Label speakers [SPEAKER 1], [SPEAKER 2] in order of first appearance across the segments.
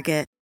[SPEAKER 1] Target.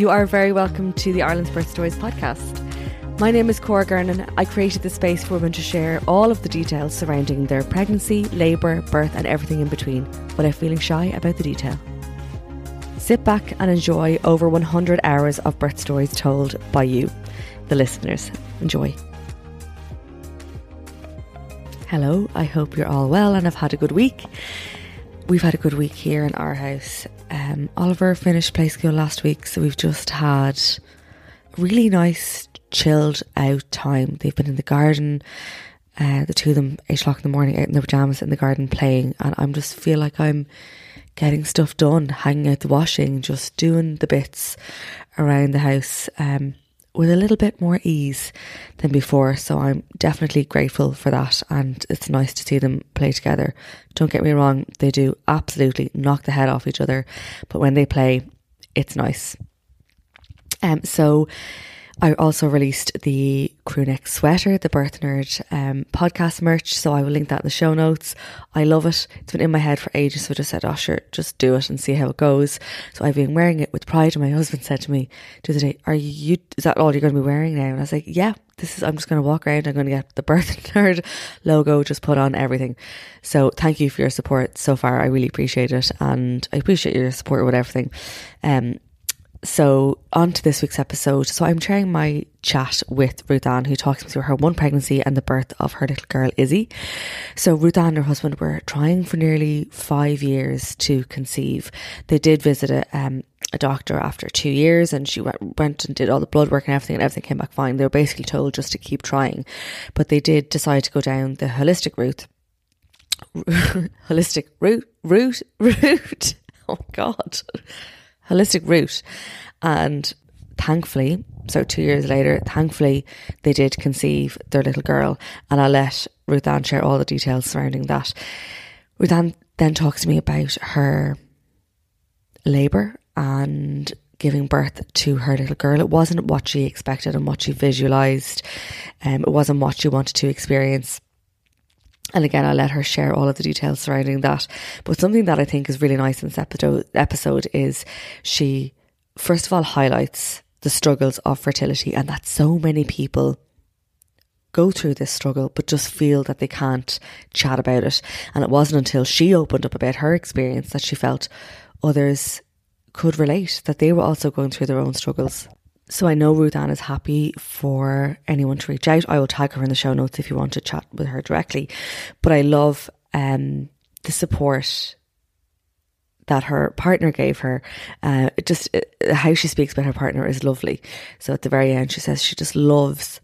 [SPEAKER 2] You are very welcome to the Ireland's Birth Stories podcast. My name is Cora Gernan. I created this space for women to share all of the details surrounding their pregnancy, labour, birth, and everything in between without feeling shy about the detail. Sit back and enjoy over 100 hours of birth stories told by you, the listeners. Enjoy. Hello, I hope you're all well and have had a good week. We've had a good week here in our house. Um, Oliver finished play school last week, so we've just had really nice, chilled out time. They've been in the garden, uh, the two of them, eight o'clock in the morning, out in their pajamas in the garden playing, and I'm just feel like I'm getting stuff done, hanging out the washing, just doing the bits around the house. Um, with a little bit more ease than before. So I'm definitely grateful for that. And it's nice to see them play together. Don't get me wrong, they do absolutely knock the head off each other. But when they play, it's nice. Um, so I also released the crewneck sweater, the Birth Nerd um, podcast merch. So I will link that in the show notes. I love it. It's been in my head for ages. So I just said, oh, sure, just do it and see how it goes. So I've been wearing it with pride. And my husband said to me the other day, Are you, is that all you're going to be wearing now? And I was like, Yeah, this is, I'm just going to walk around. I'm going to get the Birth Nerd logo, just put on everything. So thank you for your support so far. I really appreciate it. And I appreciate your support with everything. Um, so, on to this week's episode. So, I'm sharing my chat with Ruth Ann, who talks me through her one pregnancy and the birth of her little girl, Izzy. So, Ruth Ann and her husband were trying for nearly five years to conceive. They did visit a, um, a doctor after two years and she went, went and did all the blood work and everything, and everything came back fine. They were basically told just to keep trying. But they did decide to go down the holistic route. holistic route, route, route. Oh, God holistic route. And thankfully, so two years later, thankfully, they did conceive their little girl. And I'll let Ruth Ann share all the details surrounding that. Ruth Ann then talks to me about her labour and giving birth to her little girl. It wasn't what she expected and what she visualised. Um, it wasn't what she wanted to experience. And again, I'll let her share all of the details surrounding that. But something that I think is really nice in this episode is she, first of all, highlights the struggles of fertility and that so many people go through this struggle but just feel that they can't chat about it. And it wasn't until she opened up about her experience that she felt others could relate, that they were also going through their own struggles. So I know Ruth Ann is happy for anyone to reach out. I will tag her in the show notes if you want to chat with her directly. But I love um, the support that her partner gave her. Uh, just uh, how she speaks about her partner is lovely. So at the very end, she says she just loves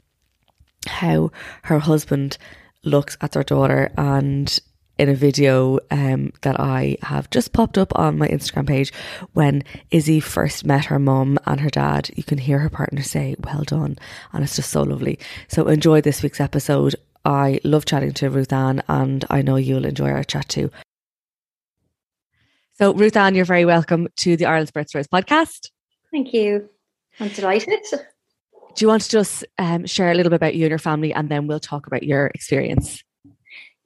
[SPEAKER 2] how her husband looks at their daughter and in a video um, that I have just popped up on my Instagram page when Izzy first met her mum and her dad. You can hear her partner say, Well done. And it's just so lovely. So enjoy this week's episode. I love chatting to Ruth Ann and I know you'll enjoy our chat too. So, Ruth Ann, you're very welcome to the Ireland's Birth Stories podcast.
[SPEAKER 3] Thank you. I'm delighted.
[SPEAKER 2] Do you want to just um, share a little bit about you and your family, and then we'll talk about your experience?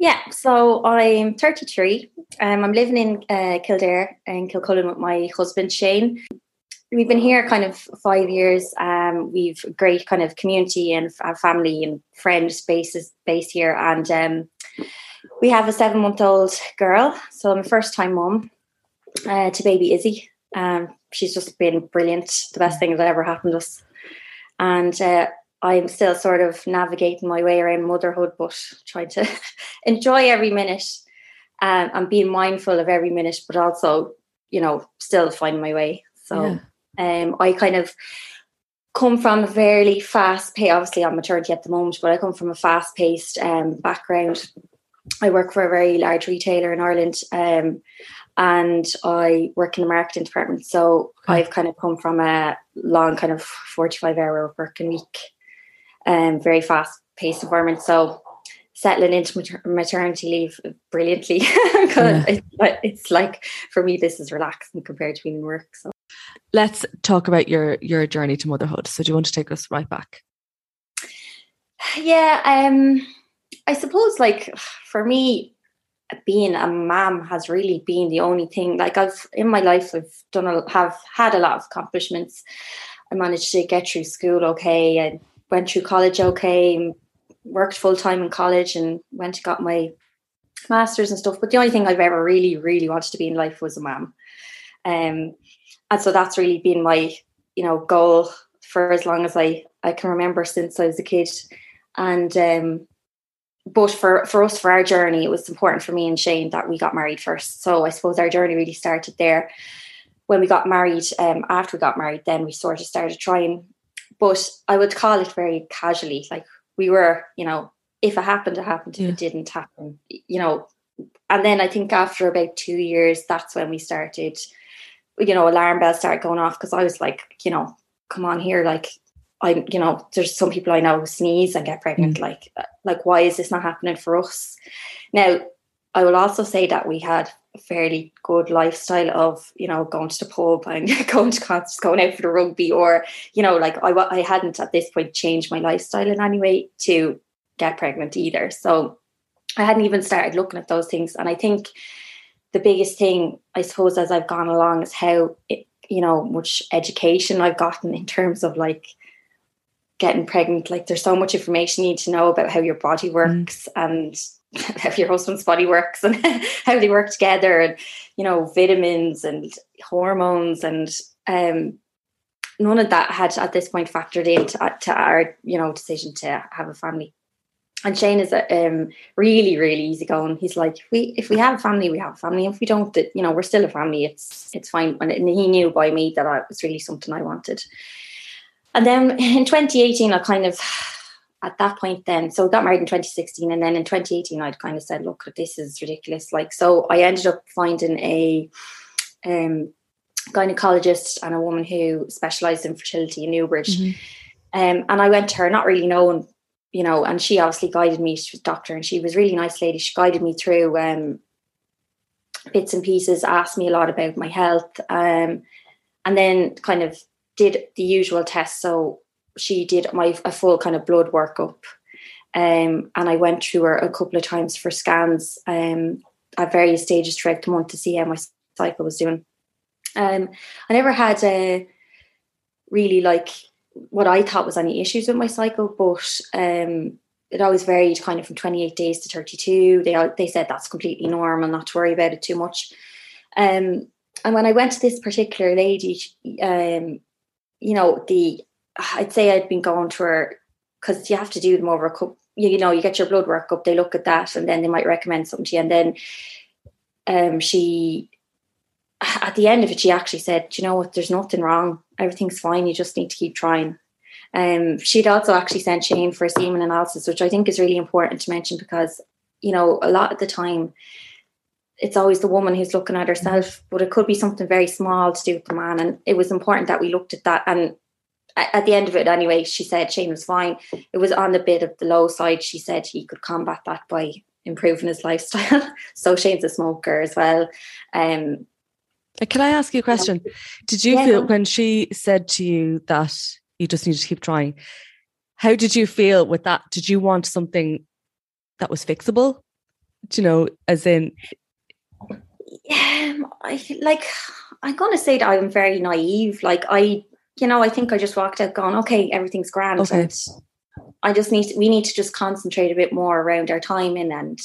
[SPEAKER 3] Yeah, so I'm 33. Um, I'm living in uh, Kildare in Kilcullen with my husband Shane. We've been here kind of five years. Um, we've great kind of community and family and friend spaces based here, and um, we have a seven month old girl. So I'm a first time mum uh, to baby Izzy. Um, she's just been brilliant. The best thing that ever happened to us and uh, I'm still sort of navigating my way around motherhood, but trying to enjoy every minute um, and being mindful of every minute, but also, you know, still finding my way. So yeah. um, I kind of come from a fairly fast pace. Obviously, I'm maternity at the moment, but I come from a fast paced um, background. I work for a very large retailer in Ireland. Um, and I work in the marketing department. So okay. I've kind of come from a long kind of 45 hour working week um, very fast paced environment. So settling into mater- maternity leave brilliantly because yeah. it's like for me this is relaxing compared to being in work. So
[SPEAKER 2] let's talk about your your journey to motherhood. So do you want to take us right back?
[SPEAKER 3] Yeah, um I suppose like for me being a mom has really been the only thing like i've in my life i've done a, have had a lot of accomplishments i managed to get through school okay and went through college okay worked full-time in college and went and got my masters and stuff. But the only thing i've ever really really wanted to be in life was a mom. Um, and so that's really been my you know goal for as long as i i can remember since i was a kid. And um, but for for us for our journey it was important for me and shane that we got married first. So i suppose our journey really started there. When we got married um, after we got married then we sort of started trying but i would call it very casually like we were you know if it happened it happened if yeah. it didn't happen you know and then i think after about two years that's when we started you know alarm bells started going off because i was like you know come on here like I, you know, there's some people I know who sneeze and get pregnant. Mm. Like, like, why is this not happening for us? Now, I will also say that we had a fairly good lifestyle of, you know, going to the pub and going to concerts, going out for the rugby, or, you know, like I, I hadn't at this point changed my lifestyle in any way to get pregnant either. So I hadn't even started looking at those things. And I think the biggest thing, I suppose, as I've gone along is how, it, you know, much education I've gotten in terms of like, getting pregnant like there's so much information you need to know about how your body works mm. and how your husband's body works and how they work together and you know vitamins and hormones and um none of that had at this point factored into uh, to our you know decision to have a family and Shane is um, really, really easygoing. He's like, we if we have a family, we have a family. If we don't, you know, we're still a family. It's it's fine. And he knew by me that it was really something I wanted. And then in 2018, I kind of, at that point then, so I got married in 2016. And then in 2018, I'd kind of said, look, this is ridiculous. Like, so I ended up finding a um, gynecologist and a woman who specialized in fertility in Newbridge. Mm-hmm. Um, and I went to her, not really knowing, you know, and she obviously guided me. She was a doctor and she was really nice lady. She guided me through um, bits and pieces, asked me a lot about my health. Um, and then kind of did the usual tests. So she did my a full kind of blood workup. Um, and I went through her a couple of times for scans um, at various stages throughout the month to see how my cycle was doing. Um, I never had a really like what I thought was any issues with my cycle, but um, it always varied kind of from 28 days to 32. They they said that's completely normal, not to worry about it too much. Um, and when I went to this particular lady, um, you know, the I'd say I'd been going to her because you have to do them over a couple. You, know, you get your blood work up, they look at that, and then they might recommend something to you. And then um, she, at the end of it, she actually said, "You know what? There's nothing wrong. Everything's fine. You just need to keep trying." Um, she'd also actually sent Shane for a semen analysis, which I think is really important to mention because you know a lot of the time it's always the woman who's looking at herself, but it could be something very small to do with the man. And it was important that we looked at that. And at the end of it, anyway, she said Shane was fine. It was on the bit of the low side. She said he could combat that by improving his lifestyle. so Shane's a smoker as well. Um,
[SPEAKER 2] Can I ask you a question? Did you
[SPEAKER 3] Yeah,
[SPEAKER 2] feel when she said to you that you just need to keep trying? How did you feel with that? Did you want something that was fixable? Do you know, as in,
[SPEAKER 3] Yeah, I like. I'm gonna say that I'm very naive. Like I, you know, I think I just walked out going, okay, everything's grand.
[SPEAKER 2] Okay.
[SPEAKER 3] I just need. To, we need to just concentrate a bit more around our timing, and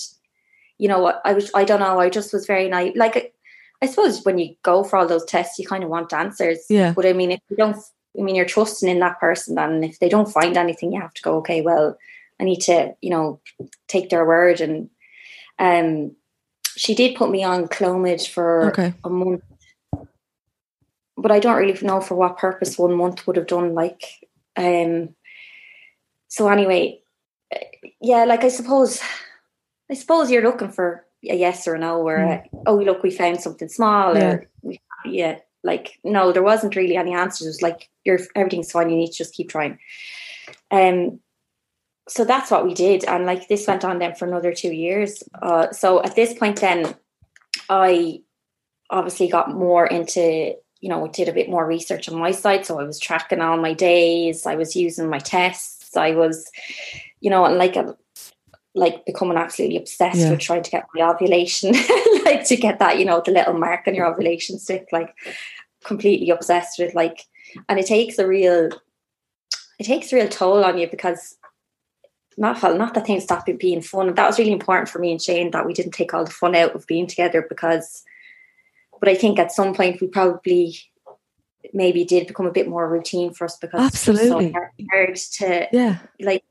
[SPEAKER 3] you know, what I was. I don't know. I just was very naive. Like, I suppose when you go for all those tests, you kind of want answers.
[SPEAKER 2] Yeah.
[SPEAKER 3] But I mean, if you don't, I mean, you're trusting in that person, and if they don't find anything, you have to go. Okay, well, I need to, you know, take their word and. Um, she did put me on Clomid for
[SPEAKER 2] okay,
[SPEAKER 3] a month. But I don't really know for what purpose one month would have done. Like, um. So anyway, uh, yeah, like I suppose, I suppose you're looking for a yes or a no, or a, oh look, we found something small,
[SPEAKER 2] Yeah.
[SPEAKER 3] or yeah, like no, there wasn't really any answers. It was like you're everything's fine. You need to just keep trying. Um. So that's what we did, and like this went on then for another two years. Uh, so at this point, then I obviously got more into you know did a bit more research on my side so i was tracking all my days i was using my tests i was you know and like a, like becoming absolutely obsessed
[SPEAKER 2] Yeah.
[SPEAKER 3] with trying to get my ovulation like to get that you know the little mark on your ovulation stick like completely obsessed with like and it takes a real it takes a real toll on you because not not that things stopped being fun. That was really important for me and Shane that we didn't take all the fun out of being together because but I think at some point we probably maybe did become a bit more routine for us because
[SPEAKER 2] Absolutely.
[SPEAKER 3] it's so hard, hard to
[SPEAKER 2] yeah,
[SPEAKER 3] like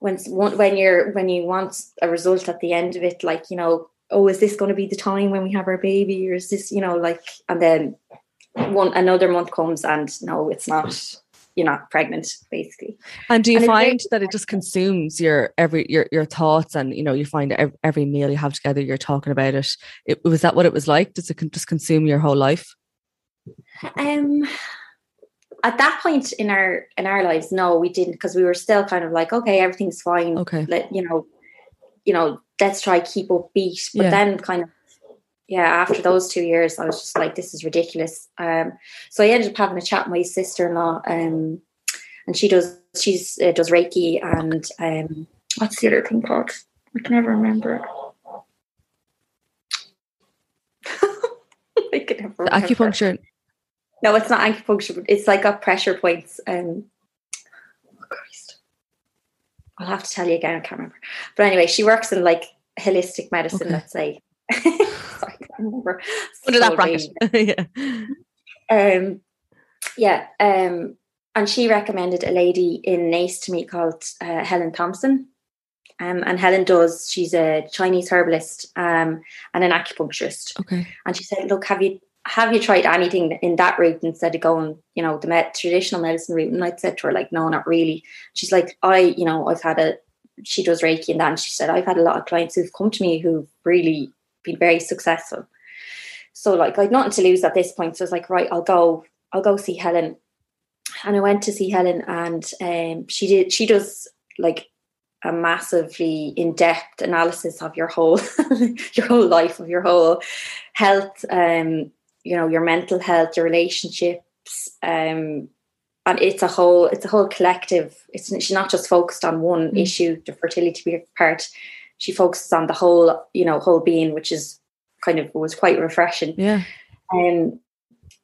[SPEAKER 3] when when you're when you want a result at the end of it like you know oh is this going to be the time when we have our baby? Or is this you know like and then one another month comes and no it's not you're not pregnant basically
[SPEAKER 2] And do you
[SPEAKER 3] And
[SPEAKER 2] find that it just consumes your every your your thoughts, and you know you find ev- every meal you have together, you're talking about it. it was that what it was like? Does it just consume your whole life?
[SPEAKER 3] Um, at that point in our in our lives, no, we didn't because we were still kind of like, okay, everything's fine.
[SPEAKER 2] Okay.
[SPEAKER 3] Let you know, you know, let's try keep upbeat. But
[SPEAKER 2] Yeah.
[SPEAKER 3] then, kind of, yeah, after those two years, I was just like, this is ridiculous. Um, so I ended up having a chat with my sister in law, um, and she does she's uh, does Reiki and um, what's the other thing called? I can never remember. I can never remember.
[SPEAKER 2] acupuncture.
[SPEAKER 3] No, it's not acupuncture, but it's like got pressure points. Um, oh Christ. I'll have to tell you again. I can't remember. But anyway, she works in like holistic medicine,
[SPEAKER 2] Okay.
[SPEAKER 3] let's say. Sorry, I remember.
[SPEAKER 2] Under that bracket. yeah.
[SPEAKER 3] Um, yeah. Um, and she recommended a lady in Naas to me called uh, Helen Thompson. Um, and Helen does, she's a Chinese herbalist um, and an acupuncturist.
[SPEAKER 2] Okay.
[SPEAKER 3] And she said, "Look, have you have you tried anything in that route instead of going, you know, the med- traditional medicine route?" And I said to her, "Like, no, not really." She's like, "I, you know, I've had a." She does Reiki and that, and she said, "I've had a lot of clients who've come to me who've really been very successful." So, like, I'd nothing to lose at this point. So I was like, "Right, I'll go. I'll go see Helen." And I went to see Helen, and um, she did. She does like a massively in-depth analysis of your whole your whole life of your whole health um you know your mental health your relationships um and it's a whole it's a whole collective it's she's not just focused on one
[SPEAKER 2] Mm.
[SPEAKER 3] issue the fertility part she focuses on the whole you know whole being which is kind of was quite refreshing
[SPEAKER 2] Yeah.
[SPEAKER 3] um,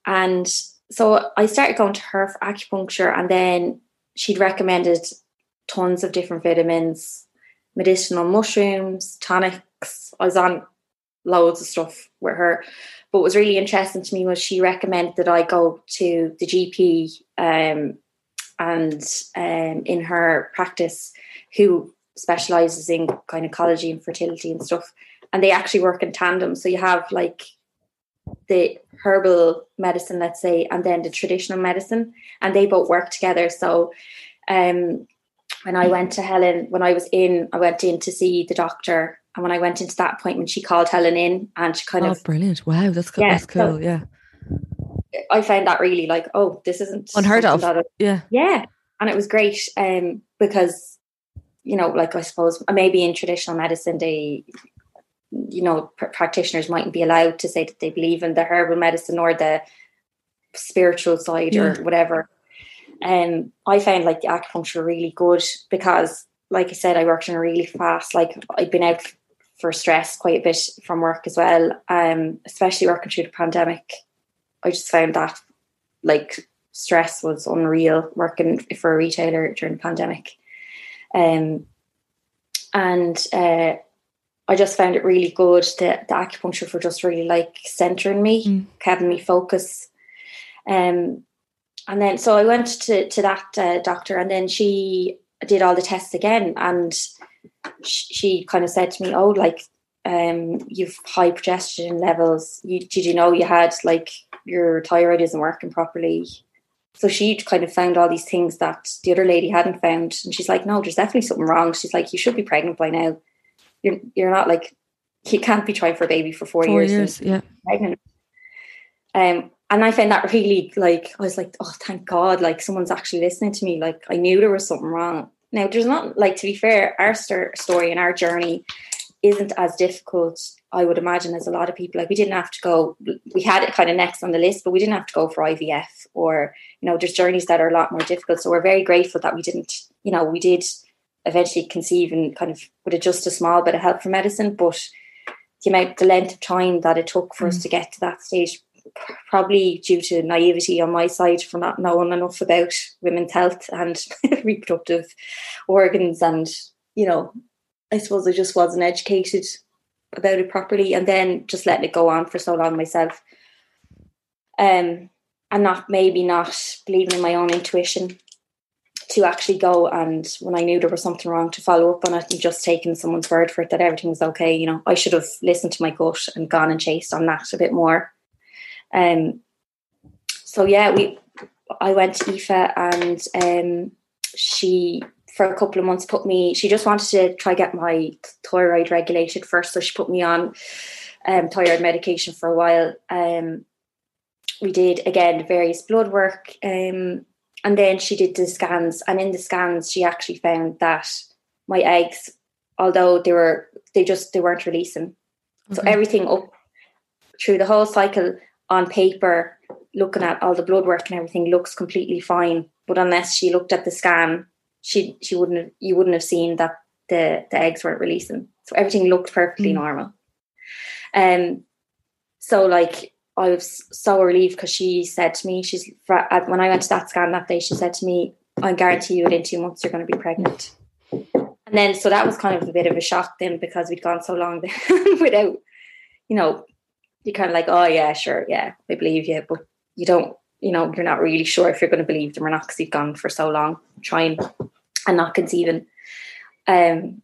[SPEAKER 3] and so I started going to her for acupuncture, and then she'd recommended tons of different vitamins, medicinal mushrooms, tonics. I was on loads of stuff with her. But what was really interesting to me was she recommended that I go to the GP um, and um, in her practice who specializes in gynecology and fertility and stuff. And they actually work in tandem. So you have like the herbal medicine, let's say, and then the traditional medicine, and they both work together. So, um, when I went to Helen, when I was in, I went in to see the doctor, and when I went into that appointment, she called Helen in, and she kind
[SPEAKER 2] Oh,
[SPEAKER 3] of,
[SPEAKER 2] brilliant! Wow, that's cool.
[SPEAKER 3] Yeah,
[SPEAKER 2] that's cool.
[SPEAKER 3] so-
[SPEAKER 2] yeah.
[SPEAKER 3] I found that really like, oh, this isn't
[SPEAKER 2] Unheard of.
[SPEAKER 3] that
[SPEAKER 2] Yeah.
[SPEAKER 3] yeah, and it was great, um, because you know, like I suppose maybe in traditional medicine they you know pr- practitioners mightn't be allowed to say that they believe in the herbal medicine or the spiritual side yeah. or whatever. And um, I found like the acupuncture really good because, like I said, I worked in a really fast. Like I'd been out for stress quite a bit from work as well. Um, especially working through the pandemic, I just found that like stress was unreal working for a retailer during the pandemic. Um, and uh, I just found it really good. The, the acupuncture for just really like centering me, mm. keeping me focus. Um, and then so I went to to that uh, doctor, and then she did all the tests again, and she, she kind of said to me, "Oh, like um, you've high progesterone levels. You, did you know you had like your thyroid isn't working properly? So she kind of found all these things that the other lady hadn't found, and she's like, "No, there's definitely something wrong." She's like, "You should be pregnant by now. You're you're not like you can't be trying for a baby for four,
[SPEAKER 2] four
[SPEAKER 3] years,
[SPEAKER 2] years yeah,
[SPEAKER 3] pregnant." Um, and I found that really like I was like, "Oh, thank God! Like someone's actually listening to me. Like I knew there was something wrong." Now, there's not like to be fair, our st- story and our journey isn't as difficult, I would imagine, as a lot of people. Like we didn't have to go, we had it kind of next on the list, but we didn't have to go for IVF or, you know, there's journeys that are a lot more difficult. So we're very grateful that we didn't, you know, we did eventually conceive and kind of with just a small bit of help from medicine, but the amount, the length of time that it took for mm. us to get to that stage, probably due to naivety on my side for not knowing enough about women's health and reproductive organs and, you know, I suppose I just wasn't educated about it properly and then just letting it go on for so long myself. Um and not maybe not believing in my own intuition to actually go and when I knew there was something wrong to follow up on it and just taking someone's word for it that everything was okay. You know, I should have listened to my gut and gone and chased on that a bit more. Um so yeah, we I went to Aoife and um she for a couple of months put me she just wanted to try get my thyroid regulated first so she put me on um, thyroid medication for a while. Um, we did again various blood work um, and then she did the scans and in the scans she actually found that my eggs although they were they just they weren't releasing. Okay. so everything up through the whole cycle on paper looking at all the blood work and everything looks completely fine. But unless she looked at the scan she she wouldn't have you wouldn't have seen that the the eggs weren't releasing. So everything looked perfectly mm. normal. Um so like I was so relieved because she said to me, she's when I went to that scan that day, she said to me, I guarantee you within two months you're going to be pregnant. And then so that was kind of a bit of a shock then because we'd gone so long without, you know, you kind of like, oh yeah, sure, yeah, I believe you, but you don't you know, you're not really sure if you're going to believe them or not because you've gone for so long trying and not conceiving. Um,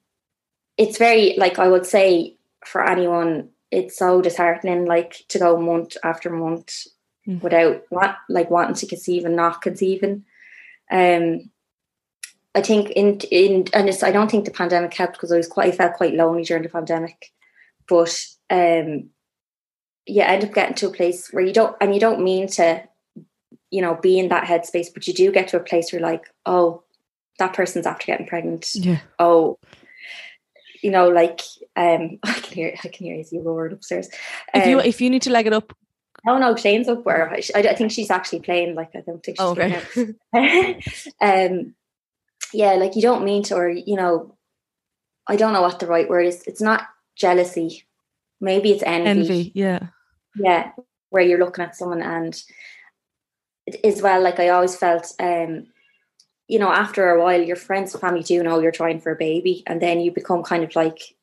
[SPEAKER 3] it's very like I would say for anyone, it's so disheartening, like to go month after month mm. without what like wanting to conceive and not conceiving. Um, I think in in and it's I don't think the pandemic helped because I was quite I felt quite lonely during the pandemic, but um, you end up getting to a place where you don't and you don't mean to you know, be in that headspace, but you do get to a place where like, oh, that person's after getting pregnant.
[SPEAKER 2] Yeah.
[SPEAKER 3] Oh, you know, like um I can hear I can hear you roaring upstairs.
[SPEAKER 2] Um, if you um, if you need to leg it up.
[SPEAKER 3] Oh no, Shane's up where I, I, think she's actually playing. Like I don't think she's oh, okay. um, yeah, like you don't mean to, or you know, I don't know what the right word is. It's not jealousy. Maybe it's envy.
[SPEAKER 2] Envy, yeah,
[SPEAKER 3] yeah, where you're looking at someone and as well, like I always felt, um, you know, after a while, your friends and family do know you're trying for a baby, and then you become kind of like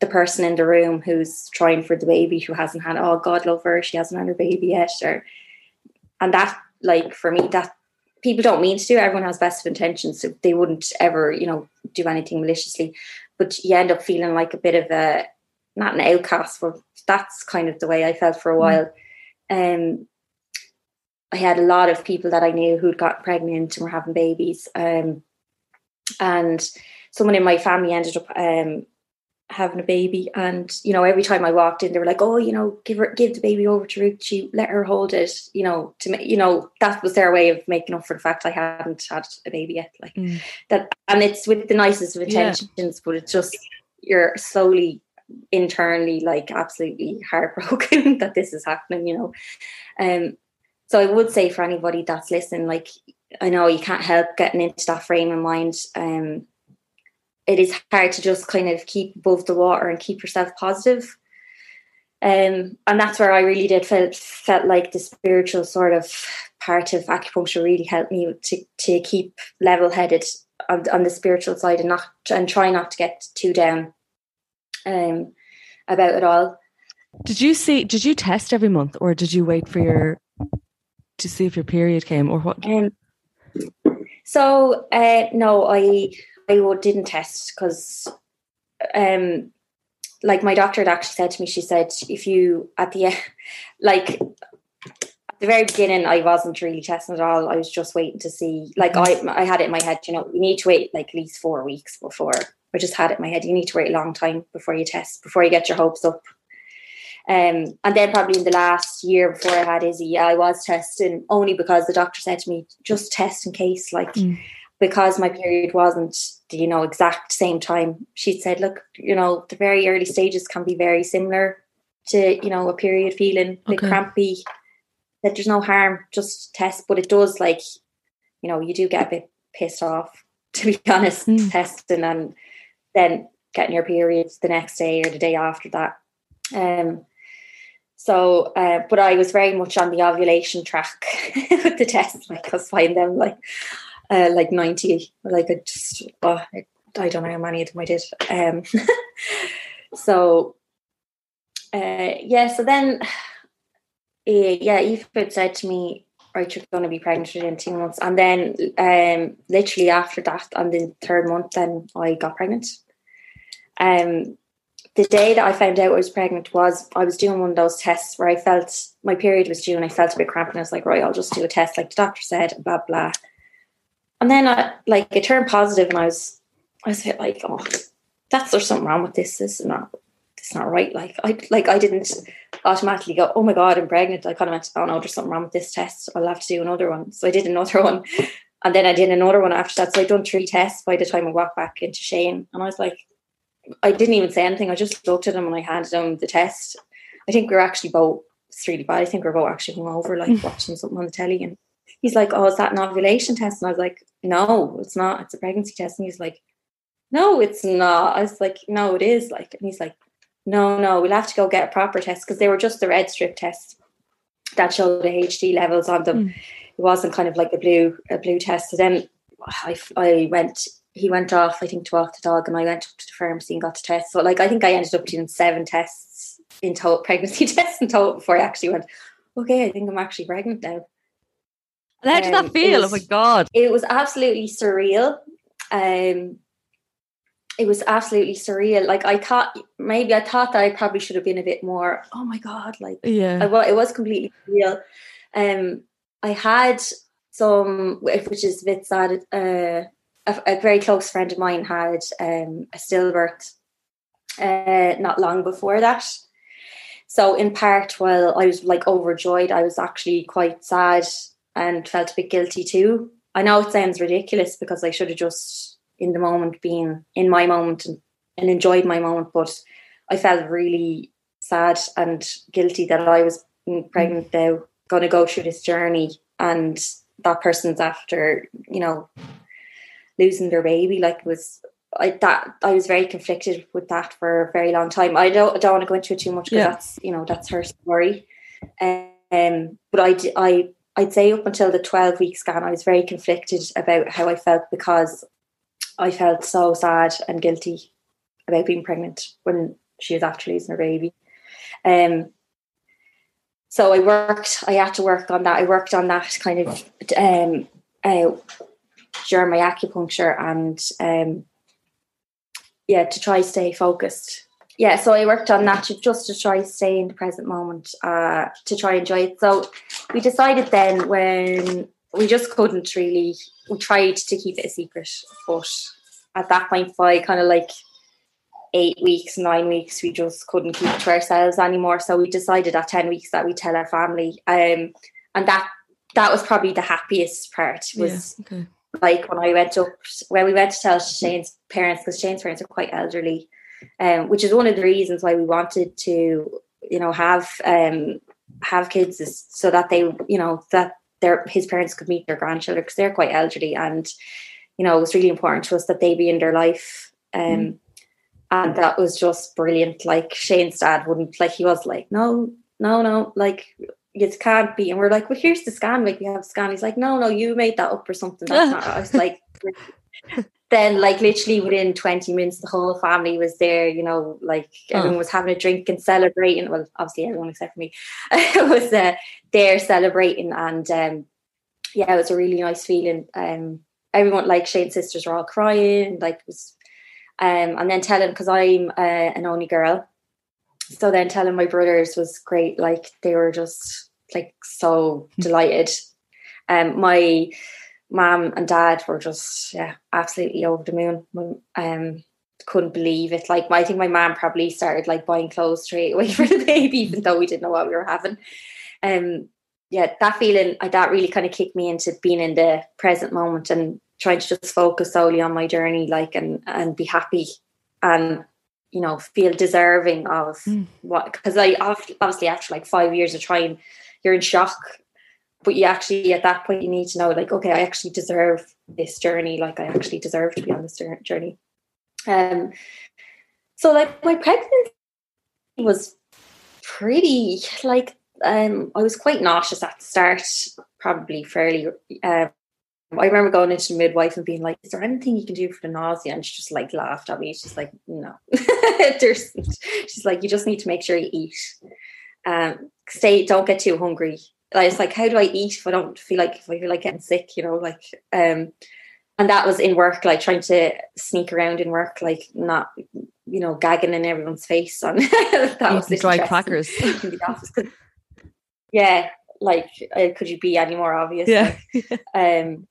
[SPEAKER 3] the person in the room who's trying for the baby who hasn't had. Oh, God love her, she hasn't had her baby yet, or and that, like for me, that people don't mean to do. Everyone has best of intentions, so they wouldn't ever, you know, do anything maliciously. But you end up feeling like a bit of a not an outcast, but that's kind of the way I felt for a mm. while. Mm. Um, I had a lot of people that I knew who'd got pregnant and were having babies. Um, and someone in my family ended up um, having a baby. And, you know, every time I walked in, they were like, oh, you know, give her, give the baby over to Ruth. She let her hold it, you know, to, you know, that was their way of making up for the fact I hadn't had a baby yet. Like mm. that. And it's with the nicest of intentions, yeah. but it's just, you're slowly internally like absolutely heartbroken that this is happening, you know. Um, so I would say for anybody that's listening, like I know you can't help getting into that frame of mind. Um, it is hard to just kind of keep above the water and keep yourself positive. Um, and that's where I really did felt felt like the spiritual sort of part of acupuncture really helped me to to keep level headed on, on the spiritual side and not and try not to get too down um, about it all.
[SPEAKER 2] Did you see? Did you test every month, or did you wait for your to see if your period came, or what?
[SPEAKER 3] Um, so uh, no, I I didn't test because um like my doctor had actually said to me, she said, if you at the like at the very beginning, I wasn't really testing at all. I was just waiting to see. Like I, I had it in my head. You know, you need to wait like at least four weeks before. I just had it in my head. You need to wait a long time before you test, before you get your hopes up. Um, and then probably in the last year before I had Izzy, I was testing only because the doctor said to me, just test in case, like. Mm because my period wasn't you know exact same time she said look you know the very early stages can be very similar to you know a period feeling a bit okay. crampy that there's no harm just test but it does like you know you do get a bit pissed off to be honest mm. testing and then getting your periods the next day or the day after that um so uh, but i was very much on the ovulation track with the test like i was finding them like uh, like 90 like I just oh, I, I, don't know how many of them I did um, so uh, yeah so then yeah Aoife had said to me right you're going to be pregnant within two months and then um, literally after that on the third month then I got pregnant. Um the day that I found out I was pregnant was I was doing one of those tests where I felt my period was due and I felt a bit cramped and I was like, right, I'll just do a test like the doctor said, blah blah. And then I like it turned positive and I was I was like, oh, that's there's something wrong with this. This is not it's not right. Like I like I didn't automatically go, oh my god, I'm pregnant. I kind of went, oh no, there's something wrong with this test. I'll have to do another one. So I did another one. And then I did another one after that. So I done three tests by the time I walked back into Shane. And I was like, I didn't even say anything. I just looked at him and I handed him the test. I think we are actually both it's really bad. I think we are both actually hungover, like watching something on the telly and he's like, Oh, is that an ovulation test? And I was like, No, it's not. It's a pregnancy test. And he's like, No, it's not. I was like, No, it is. Like, and he's like, No, no, we'll have to go get a proper test because they were just the red strip tests that showed the HT levels on them. Mm. It wasn't kind of like a blue a blue test. So then I, I went. He went off, I think, to walk the dog, and I went up to the pharmacy and got to test. So, like, I think I ended up doing seven tests in total, pregnancy tests in total before I actually went. Okay, I think I'm actually pregnant now.
[SPEAKER 2] And how did um, that feel? Was, oh my god!
[SPEAKER 3] It was absolutely surreal. Um, it was absolutely surreal. Like I thought, maybe I thought that I probably should have been a bit more. Oh my god! Like
[SPEAKER 2] yeah,
[SPEAKER 3] I, it was completely real. Um, I had some, which is a bit sad. Uh, a, a very close friend of mine had um, a stillbirth uh, not long before that. So in part, while I was like overjoyed, I was actually quite sad and felt a bit guilty too. I know it sounds ridiculous because I should have just in the moment been in my moment and, and enjoyed my moment, but I felt really sad and guilty that I was pregnant now, going to go through this journey, and that person's after, you know, losing their baby. Like it was I that I was very conflicted with that for a very long time. I don't I don't want to go into it too much because yeah. that's you know that's her story. Um, but I I I'd say up until the 12 week scan, I was very conflicted about how I felt because I felt so sad and guilty about being pregnant when she was actually losing her baby. Um, so I worked, I had to work on that. I worked on that kind of um, uh, during my acupuncture and um, yeah, to try stay focused yeah, so I worked on that to, just to try stay in the present moment, uh, to try enjoy it. So we decided then when we just couldn't really, we tried to keep it a secret, but at that point, by kind of like eight weeks, nine weeks, we just couldn't keep it to ourselves anymore. So we decided at ten weeks that we tell our family, um, and that that was probably the happiest part. Was yeah, okay. Like when I went up when we went to tell Shane's parents because Shane's parents are quite elderly um, which is one of the reasons why we wanted to, you know, have um, have kids is so that they, you know, that their his parents could meet their grandchildren because they're quite elderly, and you know, it was really important to us that they be in their life. Um, mm. And that was just brilliant. Like Shane's dad wouldn't like he was like, no, no, no, like it can't be. And we're like, well, here's the scan. Like we have a scan. He's like, no, no, you made that up or something. That's not. I was like, then like literally within 20 minutes, the whole family was there, you know, like everyone was having a drink and celebrating. Well, obviously everyone except for me was uh, there celebrating. And um, yeah, it was a really nice feeling. Um, everyone, like Shane's sisters were all crying, like was, um, and then telling, cause I'm uh, an only girl, so then telling my brothers was great. Like they were just like so hmm. delighted. Um, my mom and dad were just yeah absolutely over the moon. Um, couldn't believe it. Like I think my mom probably started like buying clothes straight away for the baby, even though we didn't know what we were having. Um, yeah, that feeling uh, that really kind of kicked me into being in the present moment and trying to just focus solely on my journey, like and and be happy and you know feel deserving of mm. what because I obviously after like five years of trying you're in shock. But you actually at that point you need to know like okay I actually deserve this journey. Like I actually deserve to be on this journey. Um so like my pregnancy was pretty like um I was quite nauseous at the start probably fairly um I remember going into the midwife and being like, "Is there anything you can do for the nausea?" And she just like laughed at me. She's like, "No." There's, she's like, "You just need to make sure you eat. Um, stay. Don't get too hungry." Like, it's like, how do I eat if I don't feel like if I feel like getting sick? You know, like, um, and that was in work, like trying to sneak around in work, like not, you know, gagging in everyone's face on that
[SPEAKER 2] was dry crackers
[SPEAKER 3] in the office. yeah, like, uh, could you be any more obvious?
[SPEAKER 2] Yeah.
[SPEAKER 3] Like, um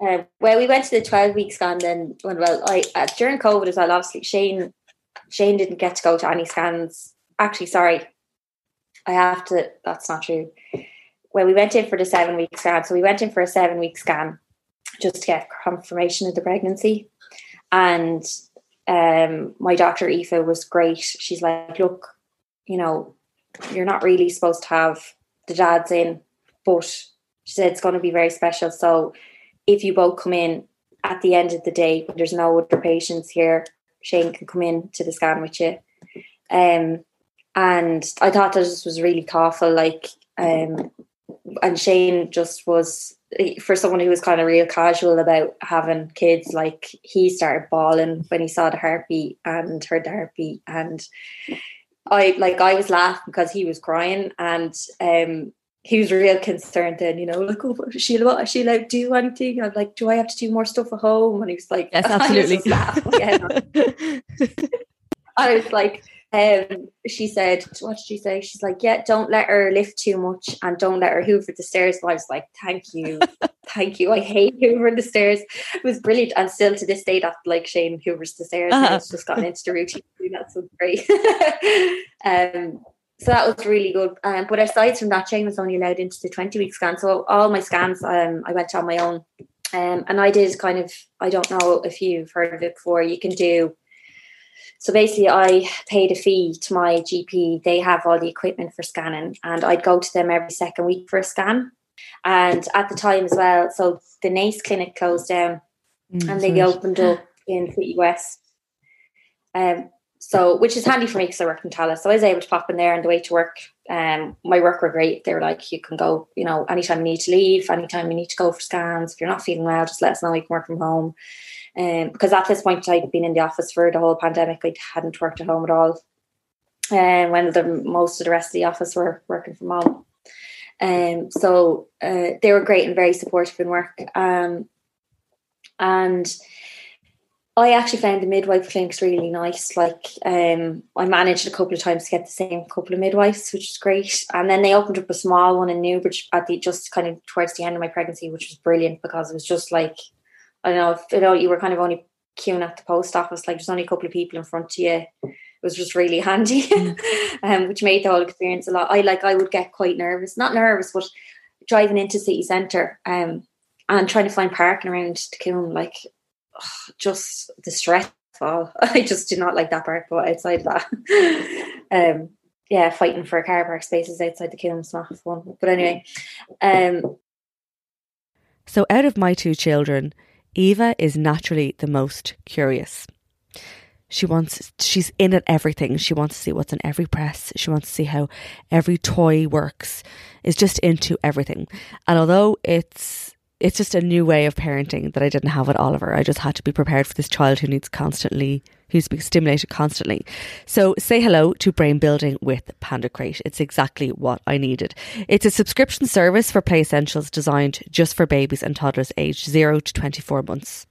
[SPEAKER 3] uh, well, we went to the twelve week scan. Then, well, I uh, during COVID as well. Obviously, Shane Shane didn't get to go to any scans. Actually, sorry, I have to. That's not true. Well, we went in for the seven week scan. So we went in for a seven week scan just to get confirmation of the pregnancy. And um, my doctor Aoife was great. She's like, look, you know, you're not really supposed to have the dads in, but she said it's going to be very special. So if you both come in at the end of the day, when there's no other patients here, Shane can come in to the scan with you. Um, and I thought that this was really thoughtful. Like, um, and Shane just was for someone who was kind of real casual about having kids. Like, he started bawling when he saw the heartbeat and heard the heartbeat, and I like I was laughing because he was crying, and um, he was real concerned then, you know, like, oh, Sheila, what, Sheila, do anything? I'm like, do I have to do more stuff at home? And he was like,
[SPEAKER 2] yes, absolutely.
[SPEAKER 3] I was like, um, she said, what did she say? She's like, yeah, don't let her lift too much and don't let her hoover the stairs. And I was like, thank you. thank you. I hate hoovering the stairs. It was brilliant. And still to this day, that like Shane hoovers the stairs. Uh-huh. It's just gotten into the routine. That's so great. um, so that was really good. Um, but aside from that, Shane was only allowed into the 20 week scan. So all my scans, um, I went on my own. Um, and I did kind of, I don't know if you've heard of it before, you can do. So basically, I paid a fee to my GP. They have all the equipment for scanning, and I'd go to them every second week for a scan. And at the time as well, so the Naas clinic closed down mm, and they opened up in City West. Um, so, which is handy for me because I work in Tallaght. So I was able to pop in there on the way to work. Um, my work were great. They were like, you can go, you know, anytime you need to leave, anytime you need to go for scans. If you're not feeling well, just let us know. You can work from home. Um, because at this point, I'd been in the office for the whole pandemic. I hadn't worked at home at all. And um, when the most of the rest of the office were working from home. Um, so uh, they were great and very supportive in work. Um, and I actually found the midwife clinics really nice. Like um, I managed a couple of times to get the same couple of midwives, which is great. And then they opened up a small one in Newbridge at the just kind of towards the end of my pregnancy, which was brilliant because it was just like I don't know, if, you know, you were kind of only queuing at the post office, like there's only a couple of people in front of you. It was just really handy, mm. um, which made the whole experience a lot. I like I would get quite nervous, not nervous, but driving into city centre um, and trying to find parking around the Coombe, like just the. I just do not like that part, but outside that, um, yeah, fighting for car park spaces outside the kiln's not fun. But anyway, um,
[SPEAKER 2] so out of my two children, Eva is naturally the most curious. She wants, she's in at everything. She wants to see what's in every press. She wants to see how every toy works, is just into everything. And although it's, it's just a new way of parenting that I didn't have with Oliver, I just had to be prepared for this child who needs constantly, who's being stimulated constantly. So say hello to brain building with Panda Crate. It's exactly what I needed. It's a subscription service for play essentials designed just for babies and toddlers aged 0 to 24 months.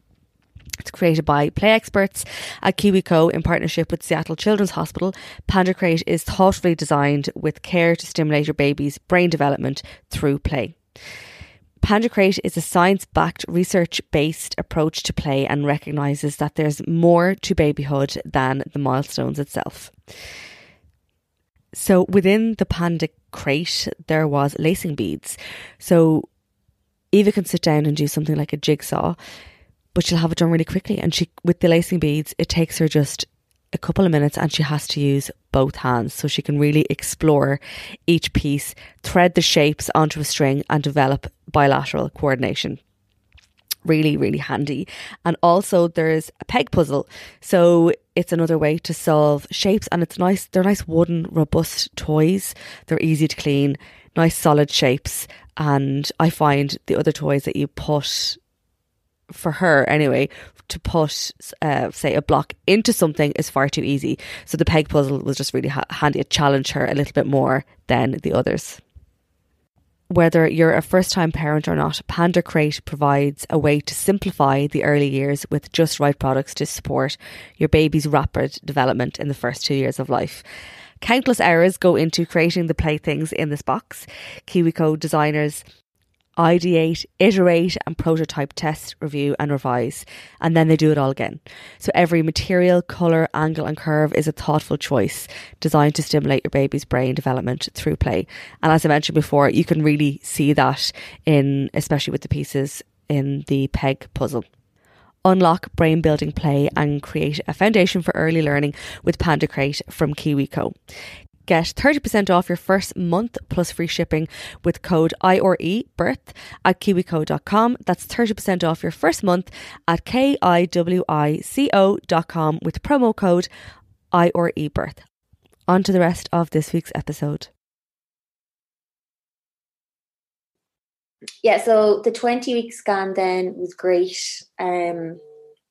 [SPEAKER 2] It's created by play experts at KiwiCo in partnership with Seattle Children's Hospital. Panda Crate is thoughtfully designed with care to stimulate your baby's brain development through play. Panda Crate is a science backed, research based approach to play and recognises that there's more to babyhood than the milestones itself. So within the Panda Crate, there was lacing beads. So Eva can sit down and do something like a jigsaw but she'll have it done really quickly. And she, with the lacing beads, it takes her just a couple of minutes and she has to use both hands so she can really explore each piece, thread the shapes onto a string, and develop bilateral coordination. Really, really handy. And also, there's a peg puzzle. So, it's another way to solve shapes, and it's nice. They're nice wooden, robust toys. They're easy to clean, nice solid shapes. And I find the other toys that you put for her anyway to put uh, say a block into something is far too easy so the peg puzzle was just really ha- handy it challenged her a little bit more than the others whether you're a first time parent or not, Panda Crate provides a way to simplify the early years with just right products to support your baby's rapid development in the first two years of life. Countless hours go into creating the playthings in this box. KiwiCo designers ideate, iterate, and prototype, test, review, and revise. And then they do it all again. So every material, colour, angle, and curve is a thoughtful choice designed to stimulate your baby's brain development through play. And as I mentioned before, you can really see that in, especially with the pieces in the peg puzzle. Unlock brain building play and create a foundation for early learning with Panda Crate from KiwiCo. Get 30% off your first month plus free shipping with code IRE birth at kiwico.com. That's 30% off your first month at kiwico.com with promo code IRE birth. On to the rest of this week's episode.
[SPEAKER 3] Yeah, so the 20 week scan then was great. Um,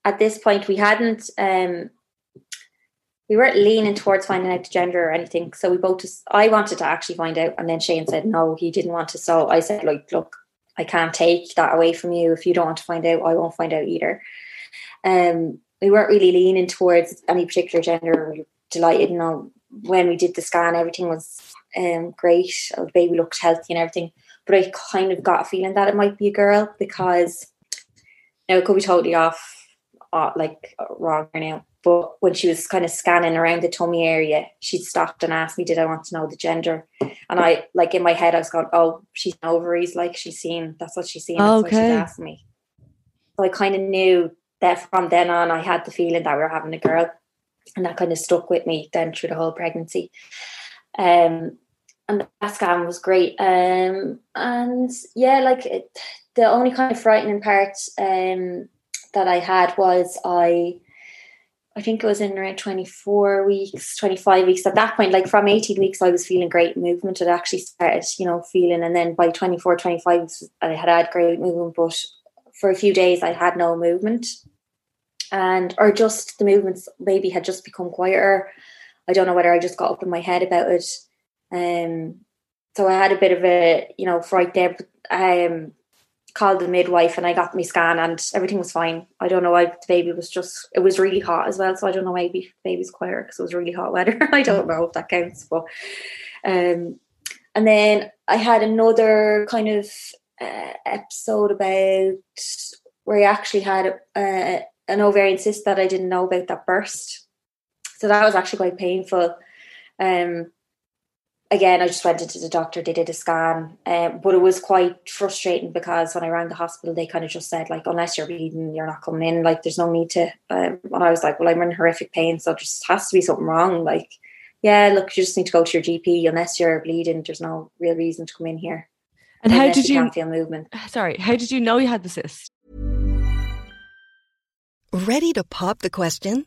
[SPEAKER 3] at this point, we hadn't um, we weren't leaning towards finding out the gender or anything. So we both just, I wanted to actually find out. And then Shane said, no, he didn't want to. So I said, like, look, I can't take that away from you. If you don't want to find out, I won't find out either. Um, we weren't really leaning towards any particular gender. We were delighted, you know, when we did the scan, everything was um, great. The baby looked healthy and everything. But I kind of got a feeling that it might be a girl because now it could be totally off, uh, like wrong now. But when she was kind of scanning around the tummy area, she stopped and asked me, Did I want to know the gender? And I, like in my head, I was going, Oh, she's ovaries, like she's seen, that's what she's seen, that's okay. what she's asking me. So I kind of knew that from then on, I had the feeling that we were having a girl. And that kind of stuck with me then through the whole pregnancy. Um, and that scan was great. Um, and yeah, like it, the only kind of frightening part um, that I had was I I think it was in around 24 weeks, 25 weeks. At that point, like from 18 weeks, I was feeling great movement. It actually started, you know, feeling. And then by 24, 25, I had had great movement. But for a few days, I had no movement. And, or just the movements maybe had just become quieter. I don't know whether I just got up in my head about it. Um, so I had a bit of a, you know, fright there. But, um, called the midwife and I got my scan and everything was fine. I don't know why the baby was just it was really hot as well, so I don't know maybe the baby's quieter because it was really hot weather. I don't know if that counts, but um, and then I had another kind of uh, episode about where I actually had uh, an ovarian cyst that I didn't know about that burst. So that was actually quite painful. Um, again, I just went into the doctor. They did a scan, um, but it was quite frustrating because when I rang the hospital, they kind of just said like, unless you're bleeding, you're not coming in. Like, there's no need to. Um, and I was like, well, I'm in horrific pain, so just has to be something wrong. Like, yeah, look, you just need to go to your GP. Unless you're bleeding, there's no real reason to come in here.
[SPEAKER 2] And how did you,
[SPEAKER 3] you feel movement?
[SPEAKER 2] Sorry, how did you know you had the cyst?
[SPEAKER 4] Ready to pop the question?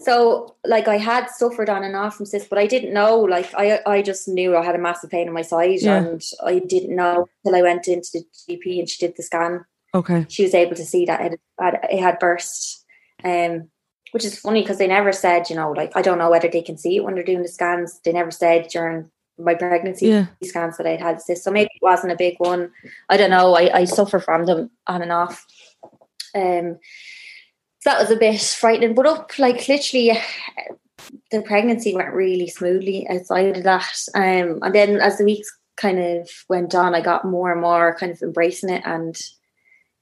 [SPEAKER 3] So, like, I had suffered on and off from cysts, but I didn't know. Like, I I just knew I had a massive pain in my side, yeah. and I didn't know until I went into the GP and she did the scan.
[SPEAKER 2] Okay,
[SPEAKER 3] she was able to see that it had, it had burst. Um, which is funny because they never said, you know, like I don't know whether they can see it when they're doing the scans. They never said during my pregnancy yeah. scans that I'd had cysts, so maybe it wasn't a big one. I don't know. I I suffer from them on and off. Um so that was a bit frightening. But up, like literally, the pregnancy went really smoothly outside of that. Um, and then as the weeks kind of went on, I got more and more kind of embracing it and,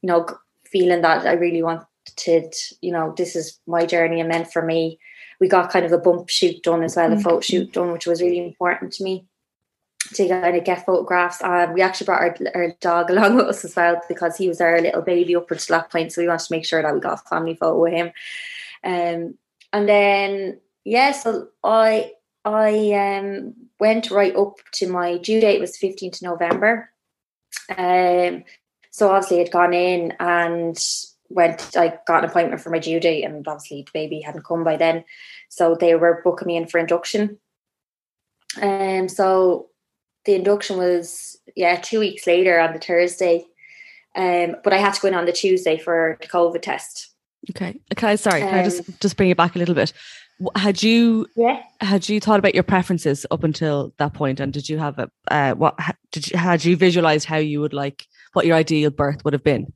[SPEAKER 3] you know, feeling that I really wanted, you know, this is my journey and meant for me. We got kind of a bump shoot done as well, a photo mm-hmm. shoot done, which was really important to me to kind get photographs. And we actually brought our, our dog along with us as well because he was our little baby up until that point. So we wanted to make sure that we got a family photo with him. Um, and then yeah, so I I um, went right up to my due date was 15th November. Um, so obviously I'd gone in and went I got an appointment for my due date and obviously the baby hadn't come by then. So they were booking me in for induction. Um, so the induction was yeah two weeks later on the Thursday, um, but I had to go in on the Tuesday for the COVID test.
[SPEAKER 2] Okay. Okay. Sorry. Um, can I just um, just bring it back a little bit? Had you
[SPEAKER 3] yeah
[SPEAKER 2] had you thought about your preferences up until that point, and did you have a uh, what did you had you visualized how you would like what your ideal birth would have been?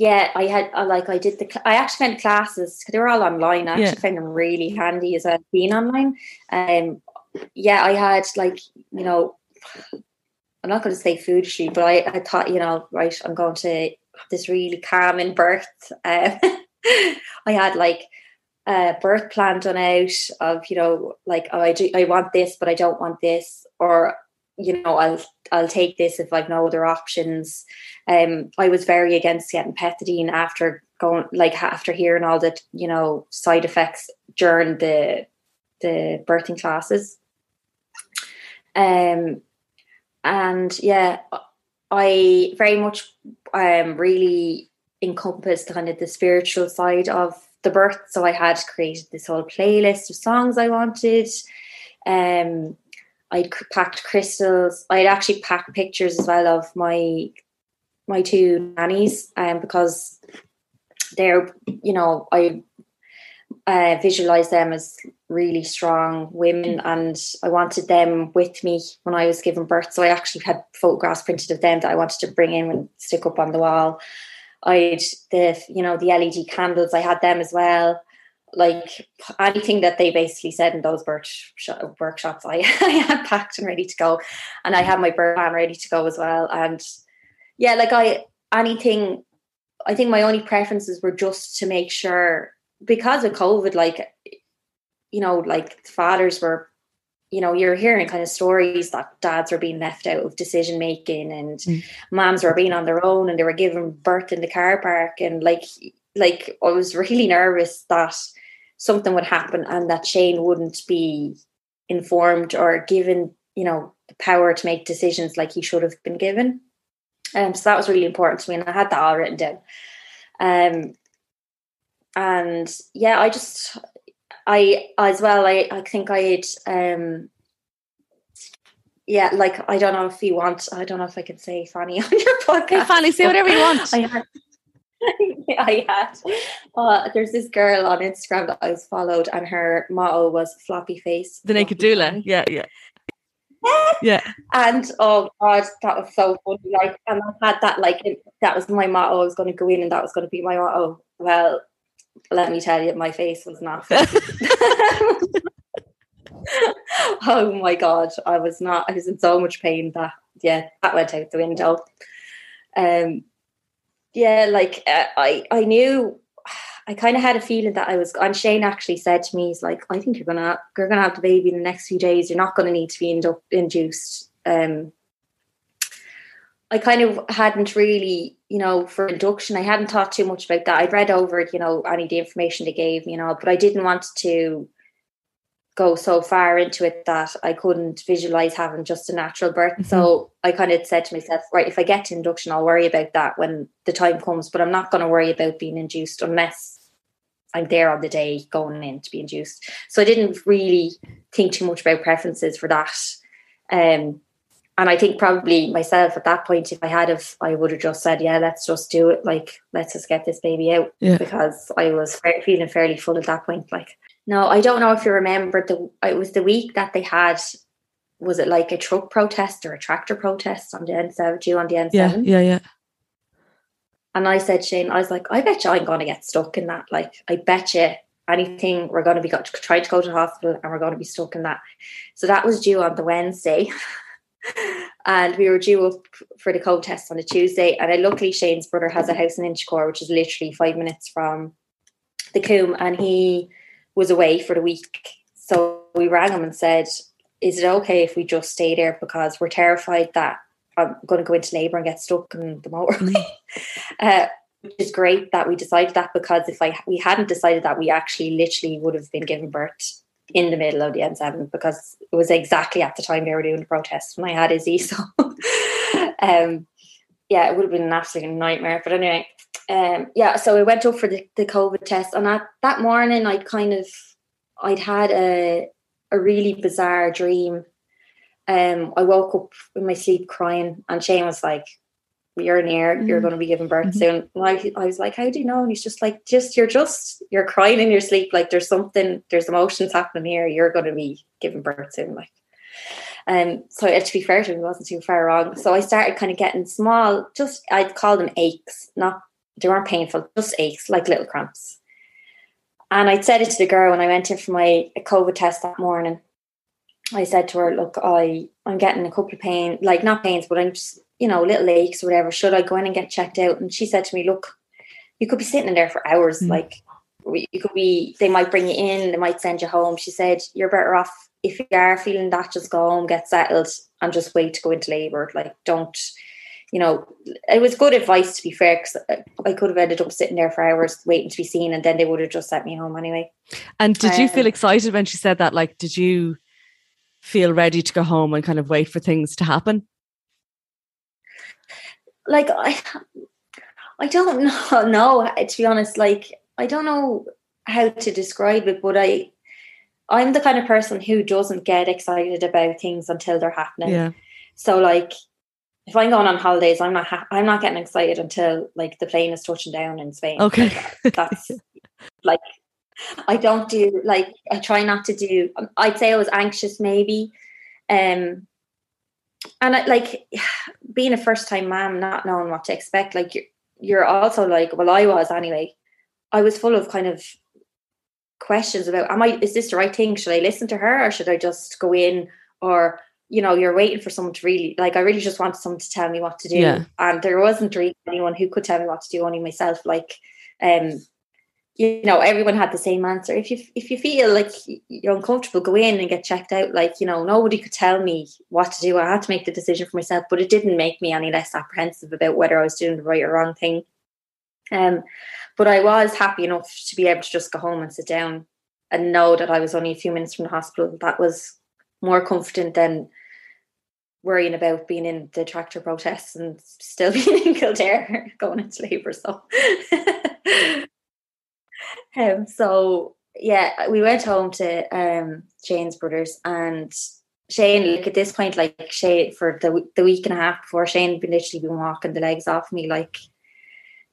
[SPEAKER 3] yeah, I had like I did the I actually found classes they were all online. I actually yeah. found them really handy as I've been online. Um, yeah, I had like, you know, I'm not going to say foolishly, but I, I thought, you know, right, I'm going to this really calming birth. Uh, I had like a birth plan done out of, you know, like, oh, I do, I want this, but I don't want this, or you know, I'll I'll take this if I've no other options. Um, I was very against getting pethidine after going like after hearing all the you know side effects during the the birthing classes. Um, and yeah, I very much um really encompassed kind of the spiritual side of the birth. So I had created this whole playlist of songs I wanted. Um, I'd packed crystals. I'd actually packed pictures as well of my my two nannies, um, because they're you know I uh, visualize them as really strong women and I wanted them with me when I was giving birth. So I actually had photographs printed of them that I wanted to bring in and stick up on the wall. I'd the you know the LED candles, I had them as well. Like anything that they basically said in those workshops, I, I had packed and ready to go, and I had my birth plan ready to go as well. And yeah, like I anything, I think my only preferences were just to make sure because of COVID, like you know, like fathers were, you know, you're hearing kind of stories that dads were being left out of decision making and mm. moms were being on their own and they were giving birth in the car park and like like I was really nervous that something would happen and that Shane wouldn't be informed or given, you know, the power to make decisions like he should have been given. Um, so that was really important to me, and I had that all written down. Um, and yeah, I just I as well. I I think I had um yeah, like I don't know if you want. I don't know if I can say Fanny on your podcast.
[SPEAKER 2] Hey, Fanny, say whatever you want.
[SPEAKER 3] I had, I had. Uh, there's this girl on Instagram that I was followed, and her motto was "floppy face."
[SPEAKER 2] The naked doula. Yeah, yeah. Yeah.
[SPEAKER 3] And oh god, that was so funny. Like, and I had that like that was my motto. I was going to go in, and that was going to be my motto. Well, let me tell you, my face was not. oh my god, I was not. I was in so much pain that yeah, that went out the window. Um, yeah, like uh, I I knew. I kind of had a feeling that I was, and Shane actually said to me, "He's like, I think you're gonna you're gonna have the baby in the next few days. You're not gonna need to be indu- induced." Um, I kind of hadn't really, you know, for induction, I hadn't thought too much about that. I'd read over you know, any of the information they gave me, you know, but I didn't want to go so far into it that I couldn't visualize having just a natural birth. Mm-hmm. So I kind of said to myself, right, if I get to induction, I'll worry about that when the time comes, but I'm not going to worry about being induced unless I'm there on the day going in to be induced. So I didn't really think too much about preferences for that. Um, and I think probably myself at that point, if I had if I would have just said, yeah, let's just do it. Like, let's just get this baby out yeah. because I was feeling fairly full at that point. Like, no, I don't know if you remember the, it was the week that they had, was it like a truck protest or a tractor protest on the N7, due on the N7?
[SPEAKER 2] Yeah, yeah, yeah.
[SPEAKER 3] And I said, Shane, I was like, I bet you I'm going to get stuck in that. Like, I bet you anything, we're going to be got to try to go to the hospital and we're going to be stuck in that. So that was due on the Wednesday. and we were due up for the COVID test on a Tuesday. And I, luckily, Shane's brother has a house in Inchicore, which is literally five minutes from the Coombe, and he was away for the week. So we rang him and said, "Is it okay if we just stay there because we're terrified that I'm going to go into labour and get stuck in the motorway?" Mm. uh, which is great that we decided that because if I we hadn't decided that, we actually literally would have been given birth in the middle of the N7 because it was exactly at the time they were doing the protest when I had Izzy. So, um, yeah, it would have been an absolute nightmare. But anyway, um, yeah, so I went up for the, the COVID test, and at, that morning, I kind of, I'd had a a really bizarre dream. Um, I woke up in my sleep crying, and Shane was like, you're near, mm-hmm. you're going to be giving birth mm-hmm. soon. I, I was like, how do you know? And he's just like, just, you're just, you're crying in your sleep. Like there's something, there's emotions happening here. You're going to be giving birth soon. Like, um, so to be fair to him, he wasn't too far wrong. So I started kind of getting small, just, I'd call them aches, not, they weren't painful, just aches, like little cramps. And I'd said it to the girl when I went in for my COVID test that morning. I said to her, look, I, I'm getting a couple of pain, like not pains, but I'm just you know, little aches or whatever, should I go in and get checked out? And she said to me, look, you could be sitting in there for hours. Mm. Like you could be, they might bring you in, they might send you home. She said, you're better off if you are feeling that, just go home, get settled and just wait to go into labor. Like don't, you know, it was good advice to be fair because I could have ended up sitting there for hours waiting to be seen and then they would have just sent me home anyway.
[SPEAKER 2] And did um, you feel um, excited when she said that? Like, did you feel ready to go home and kind of wait for things to happen?
[SPEAKER 3] Like I I don't know no to be honest like I don't know how to describe it, but I I'm the kind of person who doesn't get excited about things until they're happening.
[SPEAKER 2] Yeah.
[SPEAKER 3] So like if I'm going on holidays, I'm not ha- I'm not getting excited until like the plane is touching down in Spain.
[SPEAKER 2] Okay.
[SPEAKER 3] Like, that's like I don't do like I try not to do. I'd say I was anxious maybe, um, and I, like being a first time mom, not knowing what to expect. Like you're, you're also like, well, I was anyway. I was full of kind of questions about, am I? Is this the right thing? Should I listen to her, or should I just go in? Or you know, you're waiting for someone to really like. I really just wanted someone to tell me what to do,
[SPEAKER 2] Yeah.
[SPEAKER 3] and there wasn't really anyone who could tell me what to do. Only myself. Like, um, you know everyone had the same answer. If you if you feel like you're uncomfortable go in and get checked out. Like you know nobody could tell me what to do. I had to make the decision for myself but it didn't make me any less apprehensive about whether i was doing the right or wrong thing. Um but i was happy enough to be able to just go home and sit down and know that i was only a few minutes from the hospital. That was more confident than worrying about being in the tractor protests and still being in Kildare going into labour so um, so yeah, we went home to um Shane's brothers and Shane, like at this point, like Shane for the the week and a half before Shane had been literally been walking the legs off me, like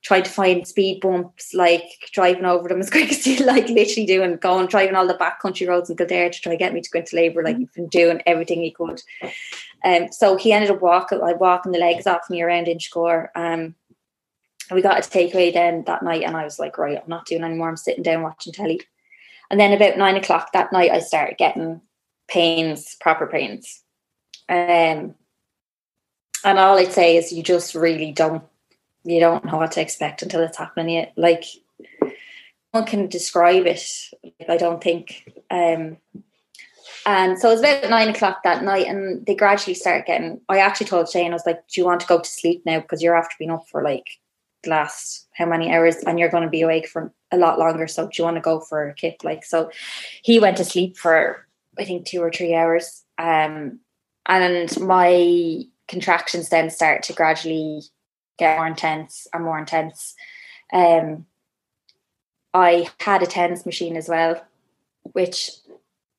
[SPEAKER 3] trying to find speed bumps, like driving over them as quick as he like literally doing going driving all the back country roads in Kildare to try to get me to go into labour, like he'd been doing everything he could. Um so he ended up walking like walking the legs off me around Inchicore. Um we got a takeaway then that night, and I was like, right, I'm not doing anymore. I'm sitting down watching telly. And then about nine o'clock that night, I started getting pains, proper pains. Um, and all I'd say is you just really don't, you don't know what to expect until it's happening yet. Like, no one can describe it. I don't think. Um, and so it was about nine o'clock that night, and they gradually started getting. I actually told Shane, I was like, "Do you want to go to sleep now? Because you're after being up for like last how many hours, and you're going to be awake for a lot longer. So do you want to go for a kick?" Like, so he went to sleep for I think two or three hours, um, and my contractions then start to gradually get more intense and more intense. Um, I had a TENS machine as well, which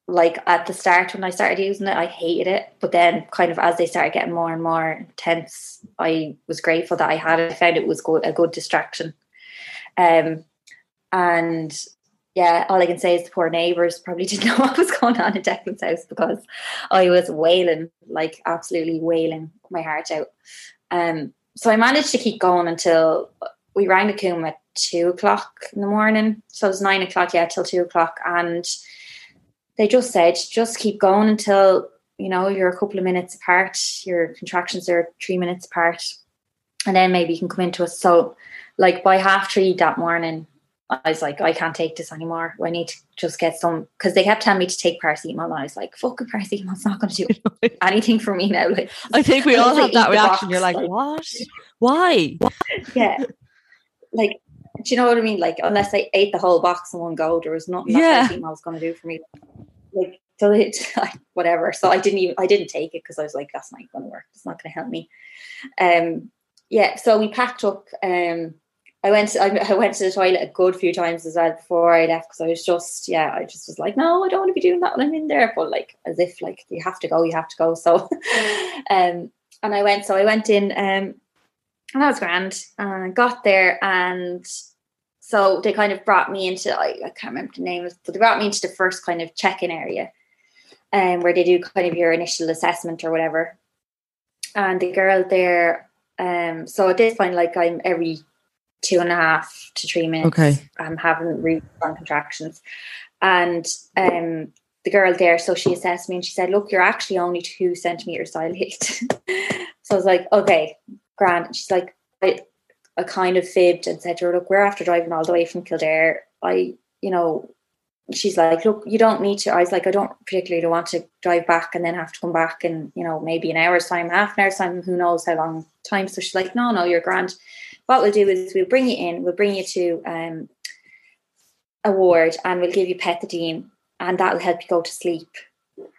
[SPEAKER 3] like at the start when I started using it, I hated it. But then kind of as they started getting more and more intense, I was grateful that I had it. I found it was good a good distraction. Um and yeah, all I can say is the poor neighbours probably didn't know what was going on in Declan's house because I was wailing, like absolutely wailing my heart out. Um so I managed to keep going until we rang the Coombe at two o'clock in the morning. So it was nine o'clock, yeah, till two o'clock. And they just said, just keep going until, you know, you're a couple of minutes apart. Your contractions are three minutes apart. And then maybe you can come into us. So like by half three that morning, I was like, I can't take this anymore. I need to just get some because they kept telling me to take paracetamol. And I was like, fucking paracetamol's not going to do anything for me now. Like,
[SPEAKER 2] I think we all have that reaction.
[SPEAKER 3] box,
[SPEAKER 2] You're like,
[SPEAKER 3] like-
[SPEAKER 2] what? Why?
[SPEAKER 3] yeah. Like, do you know what I mean? Like, unless I ate the whole box in one go, there was nothing
[SPEAKER 2] Yeah.
[SPEAKER 3] that paracetamol was going to do for me. Like, so it, whatever. So I didn't even, I didn't take it because I was like, that's not going to work. It's not going to help me. Um, yeah. So we packed up. Um, I went, I, I went to the toilet a good few times as well before I left because I was just, yeah, I just was like, no, I don't want to be doing that when I'm in there. But like, as if like you have to go, you have to go. So, um, and I went, so I went in, um, and that was grand. And I got there, and so they kind of brought me into I, I can't remember the name, but they brought me into the first kind of check-in area, um, where they do kind of your initial assessment or whatever. And the girl there, um, so at this point, like I'm every two and a half to three minutes.
[SPEAKER 2] Okay.
[SPEAKER 3] I'm having really strong contractions, and um, the girl there, so she assessed me and she said, "Look, you're actually only two centimeters dilated." so I was like, "Okay, grand." And she's like, I, I kind of fibbed and said to her, "Look, we're after driving all the way from Kildare. I, you know." She's like, look, you don't need to. I was like, I don't particularly want to drive back and then have to come back in, you know, maybe an hour's time, half an hour's time, who knows how long time. So she's like, no, no, you're grand. What we'll do is we'll bring you in, we'll bring you to um, a ward and we'll give you pethidine and that'll help you go to sleep.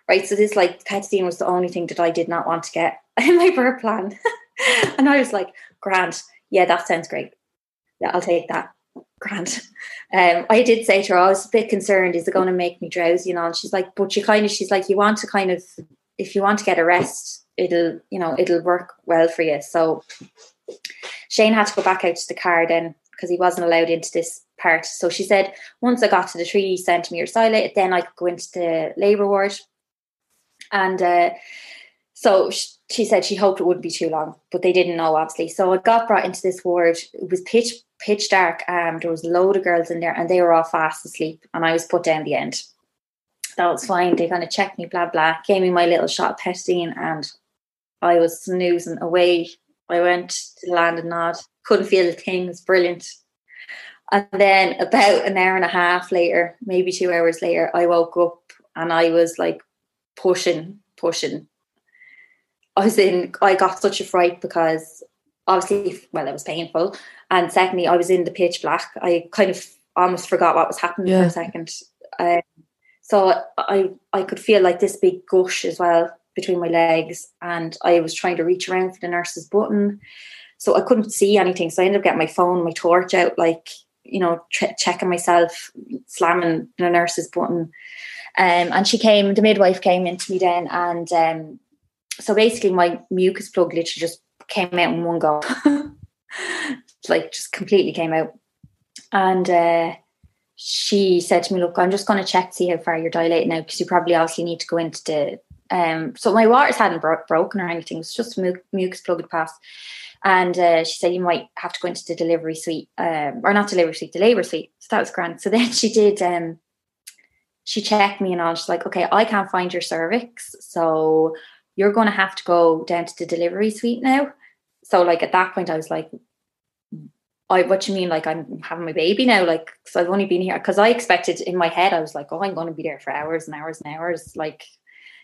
[SPEAKER 3] Right. So this like pethidine was the only thing that I did not want to get in my birth plan. and I was like, grand, yeah, that sounds great. Yeah, I'll take that. Grant. Um, I did say to her, I was a bit concerned, is it going to make me drowsy? You know, and she's like, but you kind of, she's like, you want to kind of, if you want to get a rest, it'll, you know, it'll work well for you. So Shane had to go back out to the car then because he wasn't allowed into this part. So she said, once I got to the three centimeter dilate, then I could go into the labour ward. And uh, so she, she said she hoped it wouldn't be too long, but they didn't know obviously. So I got brought into this ward. It was pitch pitch dark. Um, there was a load of girls in there, and they were all fast asleep, and I was put down the end. That was fine. They kind of checked me, blah blah. Gave me my little shot of pethidine, and I was snoozing away. I went to land and nod. Couldn't feel a thing. It was brilliant. And then about an hour and a half later, maybe two hours later, I woke up and I was like pushing, pushing. I was in, I got such a fright because obviously, well, it was painful. And secondly, I was in the pitch black. I kind of almost forgot what was happening yeah. for a second. Um, so I, I could feel like this big gush as well between my legs. And I was trying to reach around for the nurse's button. So I couldn't see anything. So I ended up getting my phone, my torch out, like, you know, checking myself, slamming the nurse's button. Um, and she came, the midwife came into me then, and um, so basically my mucus plug literally just came out in one go, like just completely came out. And uh, she said to me, "Look, I'm just going to check to see how far you're dilating now because you probably obviously need to go into the." Um, so my waters hadn't bro- broken or anything; it was just mu- mucus plug had passed. And uh, she said you might have to go into the delivery suite, um, or not delivery suite, the labour suite. So that was grand. So then she did. Um, she checked me and all. She's like, "Okay, I can't find your cervix, so you're going to have to go down to the delivery suite now." So like at that point, I was like, I what you mean? Like I'm having my baby now? Like so I've only been here because I expected in my head I was like, oh, I'm going to be there for hours and hours and hours. Like,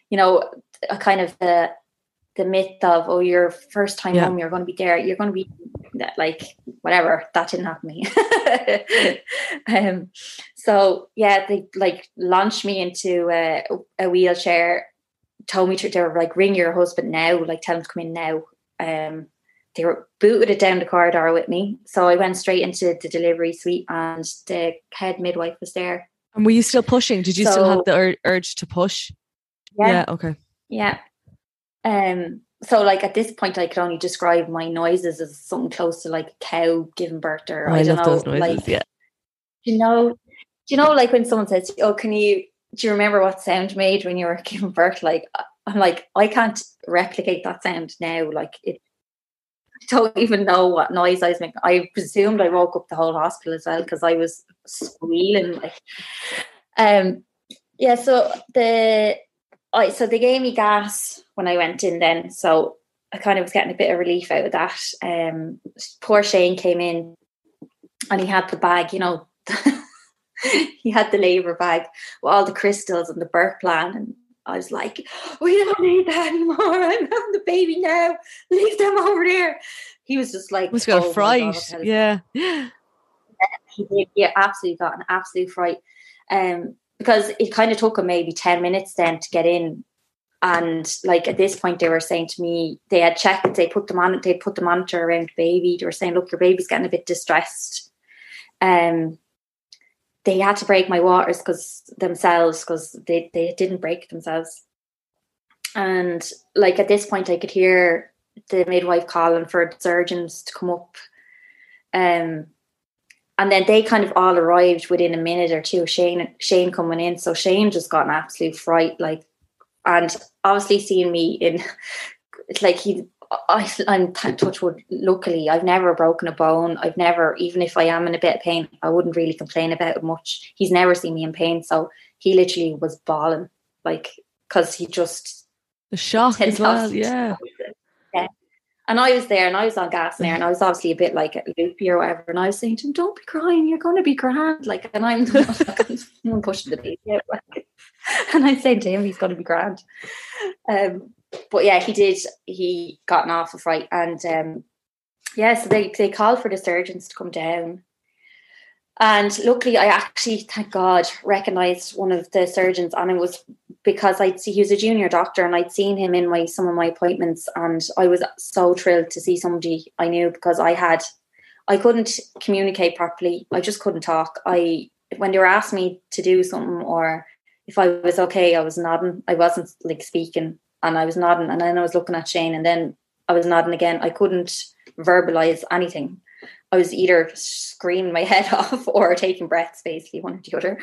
[SPEAKER 3] you know, a kind of the the myth of oh, your first time yeah. home, you're going to be there. You're going to be like whatever. That didn't happen to me. um, so yeah, they like launched me into a, a wheelchair. Told me to they were like ring your husband now, like tell him to come in now. Um, they were booted it down the corridor with me. So I went straight into the delivery suite and the head midwife was there.
[SPEAKER 2] And were you still pushing? Did you so, still have the ur- urge to push?
[SPEAKER 3] Yeah.
[SPEAKER 2] yeah. Okay.
[SPEAKER 3] Yeah. Um. So like at this point, I could only describe my noises as something close to like a cow giving birth, or oh, I, I don't know, noises, like
[SPEAKER 2] yeah.
[SPEAKER 3] You know, do you know like when someone says, "Oh, can you do you remember what sound made when you were giving birth?" Like I'm like I can't replicate that sound now. Like it I don't even know what noise I was making. I presumed I woke up the whole hospital as well because I was squealing. Like, um, yeah. So the I so they gave me gas when I went in. Then so I kind of was getting a bit of relief out of that. Um, poor Shane came in, and he had the bag. You know, he had the labour bag with all the crystals and the birth plan and I was like, we don't need that anymore. I'm having the baby now. Leave them over there. He was just like,
[SPEAKER 2] was got oh a fright. Yeah.
[SPEAKER 3] He did. Yeah, absolutely got an absolute fright. Um, because it kind of took him maybe 10 minutes then to get in. And like at this point, they were saying to me, they had checked, they put them on, they put the monitor around the baby. They were saying, look, your baby's getting a bit distressed. Um, they had to break my waters because themselves because they, they didn't break themselves. And like at this point i could hear the midwife calling for surgeons to come up um and then they kind of all arrived within a minute or two shane shane coming in. So shane just got an absolute fright like and obviously seeing me in like he I, I'm touch wood. Luckily, I've never broken a bone. I've never, even if I am in a bit of pain, I wouldn't really complain about it much. He's never seen me in pain, so he literally was bawling, like because he just
[SPEAKER 2] the shock as well. Yeah.
[SPEAKER 3] yeah. And I was there, and I was on gas there, and I was obviously a bit like loopy or whatever. And I was saying to him, "Don't be crying. You're going to be grand." Like, and I'm, I'm pushing the baby out. and I'm saying to him, "He's going to be grand." Um, but yeah, he did. He got an awful fright, and um, yeah, so they they called for the surgeons to come down. And luckily, I actually, thank God, recognised one of the surgeons, and it was because I'd see he was a junior doctor, and I'd seen him in my some of my appointments, and I was so thrilled to see somebody I knew because I had I couldn't communicate properly. I just couldn't talk. I when they were asking me to do something or if I was okay, I was nodding. I wasn't like speaking and I was nodding and then I was looking at Shane and then I was nodding again. I couldn't verbalize anything. I was either screaming my head off or taking breaths, basically one or the other.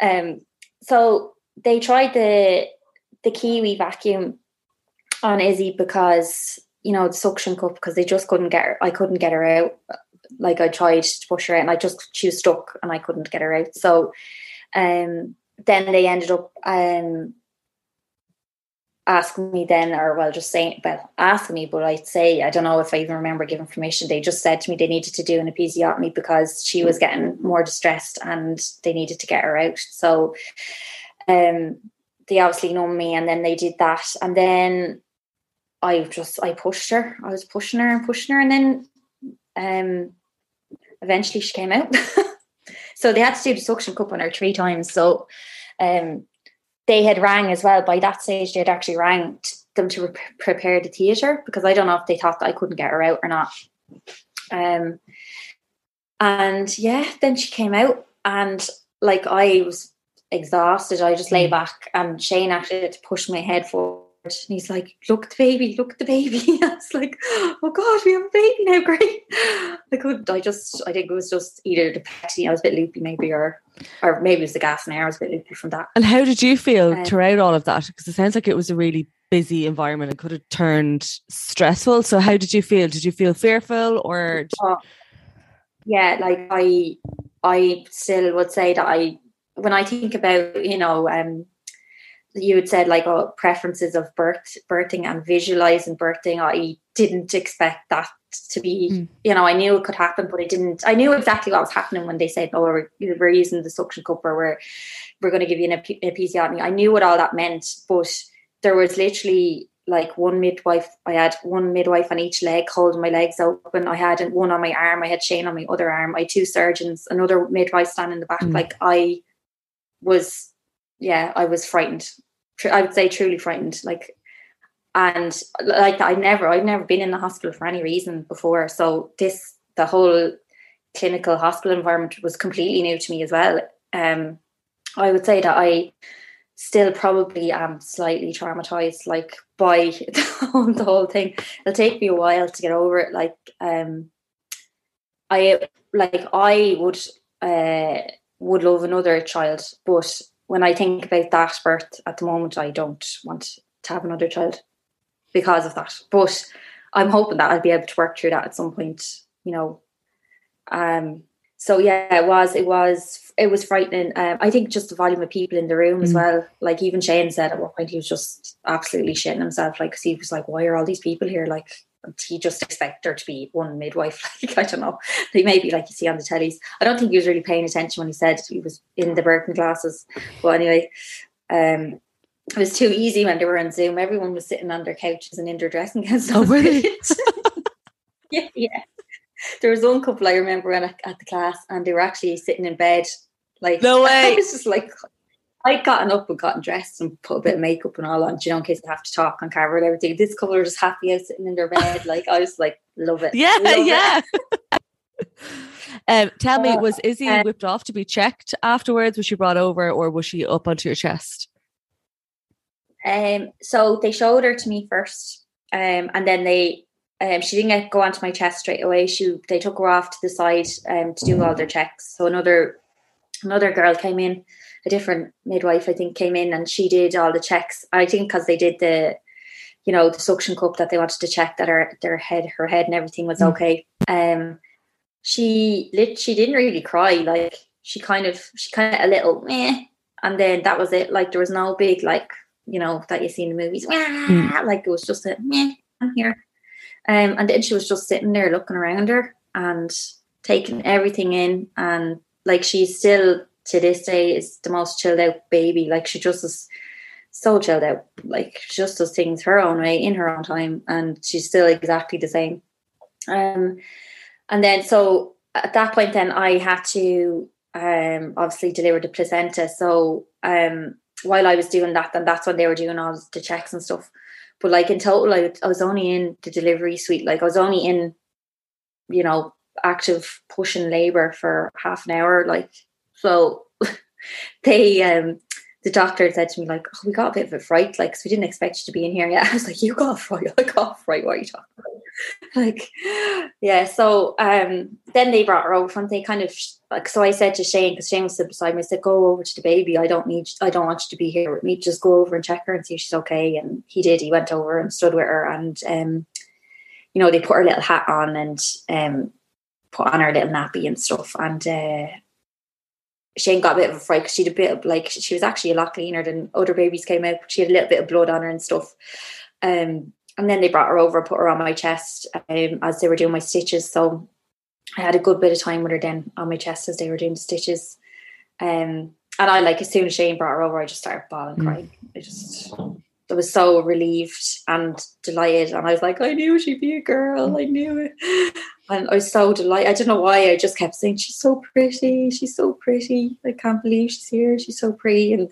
[SPEAKER 3] Um, so they tried the the Kiwi vacuum on Izzy because you know the suction cup because they just couldn't get her. I couldn't get her out. Like I tried to push her out, and I just she was stuck, and I couldn't get her out. So, um, then they ended up um asking me then, or well, just saying, well, ask me, but I'd say, I don't know if I even remember giving permission. They just said to me they needed to do an episiotomy because she was getting more distressed and they needed to get her out. So, um, they obviously know me, and then they did that, and then I just I pushed her. I was pushing her and pushing her, and then um, eventually she came out. so they had to do the suction cup on her three times. So um, they had rang as well. By that stage, they had actually rang them to re- prepare the theatre because I don't know if they thought that I couldn't get her out or not. Um, and yeah, then she came out, and like I was exhausted. I just lay mm. back, and Shane actually had to push my head forward. And he's like, "Look the baby, look the baby." I was like, "Oh God, we have a baby now! Great!" I couldn't. I just, I think it was just either the petty. I was a bit loopy, maybe, or, or maybe it was the gas and air. I was a bit loopy from that.
[SPEAKER 2] And how did you feel um, throughout all of that? Because it sounds like it was a really busy environment and could have turned stressful. So, how did you feel? Did you feel fearful, or?
[SPEAKER 3] Uh, yeah, like I, I still would say that I when I think about, you know, um, you had said like oh, preferences of birth, birthing and visualizing birthing. I didn't expect that to be, mm. you know, I knew it could happen, but I didn't. I knew exactly what was happening when they said, "Oh, we're, we're using the suction cup, or we're we're going to give you an episiotomy." I knew what all that meant, but there was literally like one midwife. I had one midwife on each leg holding my legs open. I had one on my arm. I had Shane on my other arm. I had two surgeons, another midwife standing in the back. Mm. Like I was yeah i was frightened. I would say truly frightened like and like i never i've never been in the hospital for any reason before. So this the whole clinical hospital environment was completely new to me as well. Um i would say that i still probably am slightly traumatized like by the whole, the whole thing. It'll take me a while to get over it like um i like i would uh would love another child. But when I think about that birth at the moment, I don't want to have another child because of that. But I'm hoping that I'll be able to work through that at some point, you know. Um so yeah, it was it was it was frightening. Um, I think just the volume of people in the room mm. as well. Like even Shane said at one point he was just absolutely shitting himself. Like cause he was like, "Why are all these people here?" Like he just expect there to be one midwife. Like I don't know, they maybe like you see on the tellies. I don't think he was really paying attention when he said he was in the Burton classes. But anyway, um, it was too easy when they were on Zoom. Everyone was sitting on their couches and in their dressing gowns.
[SPEAKER 2] Oh, really?
[SPEAKER 3] yeah, yeah. There was one couple I remember at, at the class, and they were actually sitting in bed. Like
[SPEAKER 2] no way.
[SPEAKER 3] I was just like I'd gotten up and gotten dressed and put a bit of makeup and all on, you know, in case I have to talk on camera and everything. This couple are just happy out sitting in their bed. Like I was like, love it.
[SPEAKER 2] Yeah,
[SPEAKER 3] love
[SPEAKER 2] yeah. um, tell me, was Izzy uh, whipped off to be checked afterwards? Was she brought over or was she up onto your chest?
[SPEAKER 3] Um, so they showed her to me first, um, and then they um, she didn't get, go onto my chest straight away. She they took her off to the side um, to do all their checks. So another another girl came in a different midwife, I think, came in and she did all the checks. I think because they did the, you know, the suction cup that they wanted to check that her their head, her head, and everything was mm. okay. Um, she lit. She didn't really cry. Like she kind of, she kind of a little meh, and then that was it. Like there was no big like, you know, that you see in the movies. Mm. Like it was just a meh. I'm here. Um, and then she was just sitting there looking around her and taking everything in and like she's still to this day is the most chilled out baby. Like she just is so chilled out. Like she just does things her own way in her own time, and she's still exactly the same. Um, and then so at that point, then I had to um obviously deliver the placenta. So um while I was doing that, then that's when they were doing all the checks and stuff. But like in total, I, I was only in the delivery suite. Like I was only in, you know, active pushing labour for half an hour. Like so, they um the doctor said to me like, oh, "We got a bit of a fright, like, so we didn't expect you to be in here." Yeah, I was like, "You got a fright? I got a fright. What are you talking about?" like, yeah. So um, then they brought her over, and they kind of like. So I said to Shane, because Shane was beside me, I said, "Go over to the baby. I don't need. I don't want you to be here with me. Just go over and check her and see if she's okay." And he did. He went over and stood with her, and um, you know, they put her little hat on and um, put on her little nappy and stuff, and. Uh, Shane got a bit of a fright because she had a bit of like she was actually a lot cleaner than other babies came out. She had a little bit of blood on her and stuff. Um, and then they brought her over, put her on my chest um, as they were doing my stitches. So I had a good bit of time with her then on my chest as they were doing the stitches. Um, and I like as soon as Shane brought her over, I just started bawling, mm. crying. I just I was so relieved and delighted, and I was like, I knew she'd be a girl. I knew it, and I was so delighted. I don't know why. I just kept saying, "She's so pretty. She's so pretty. I can't believe she's here. She's so pretty." And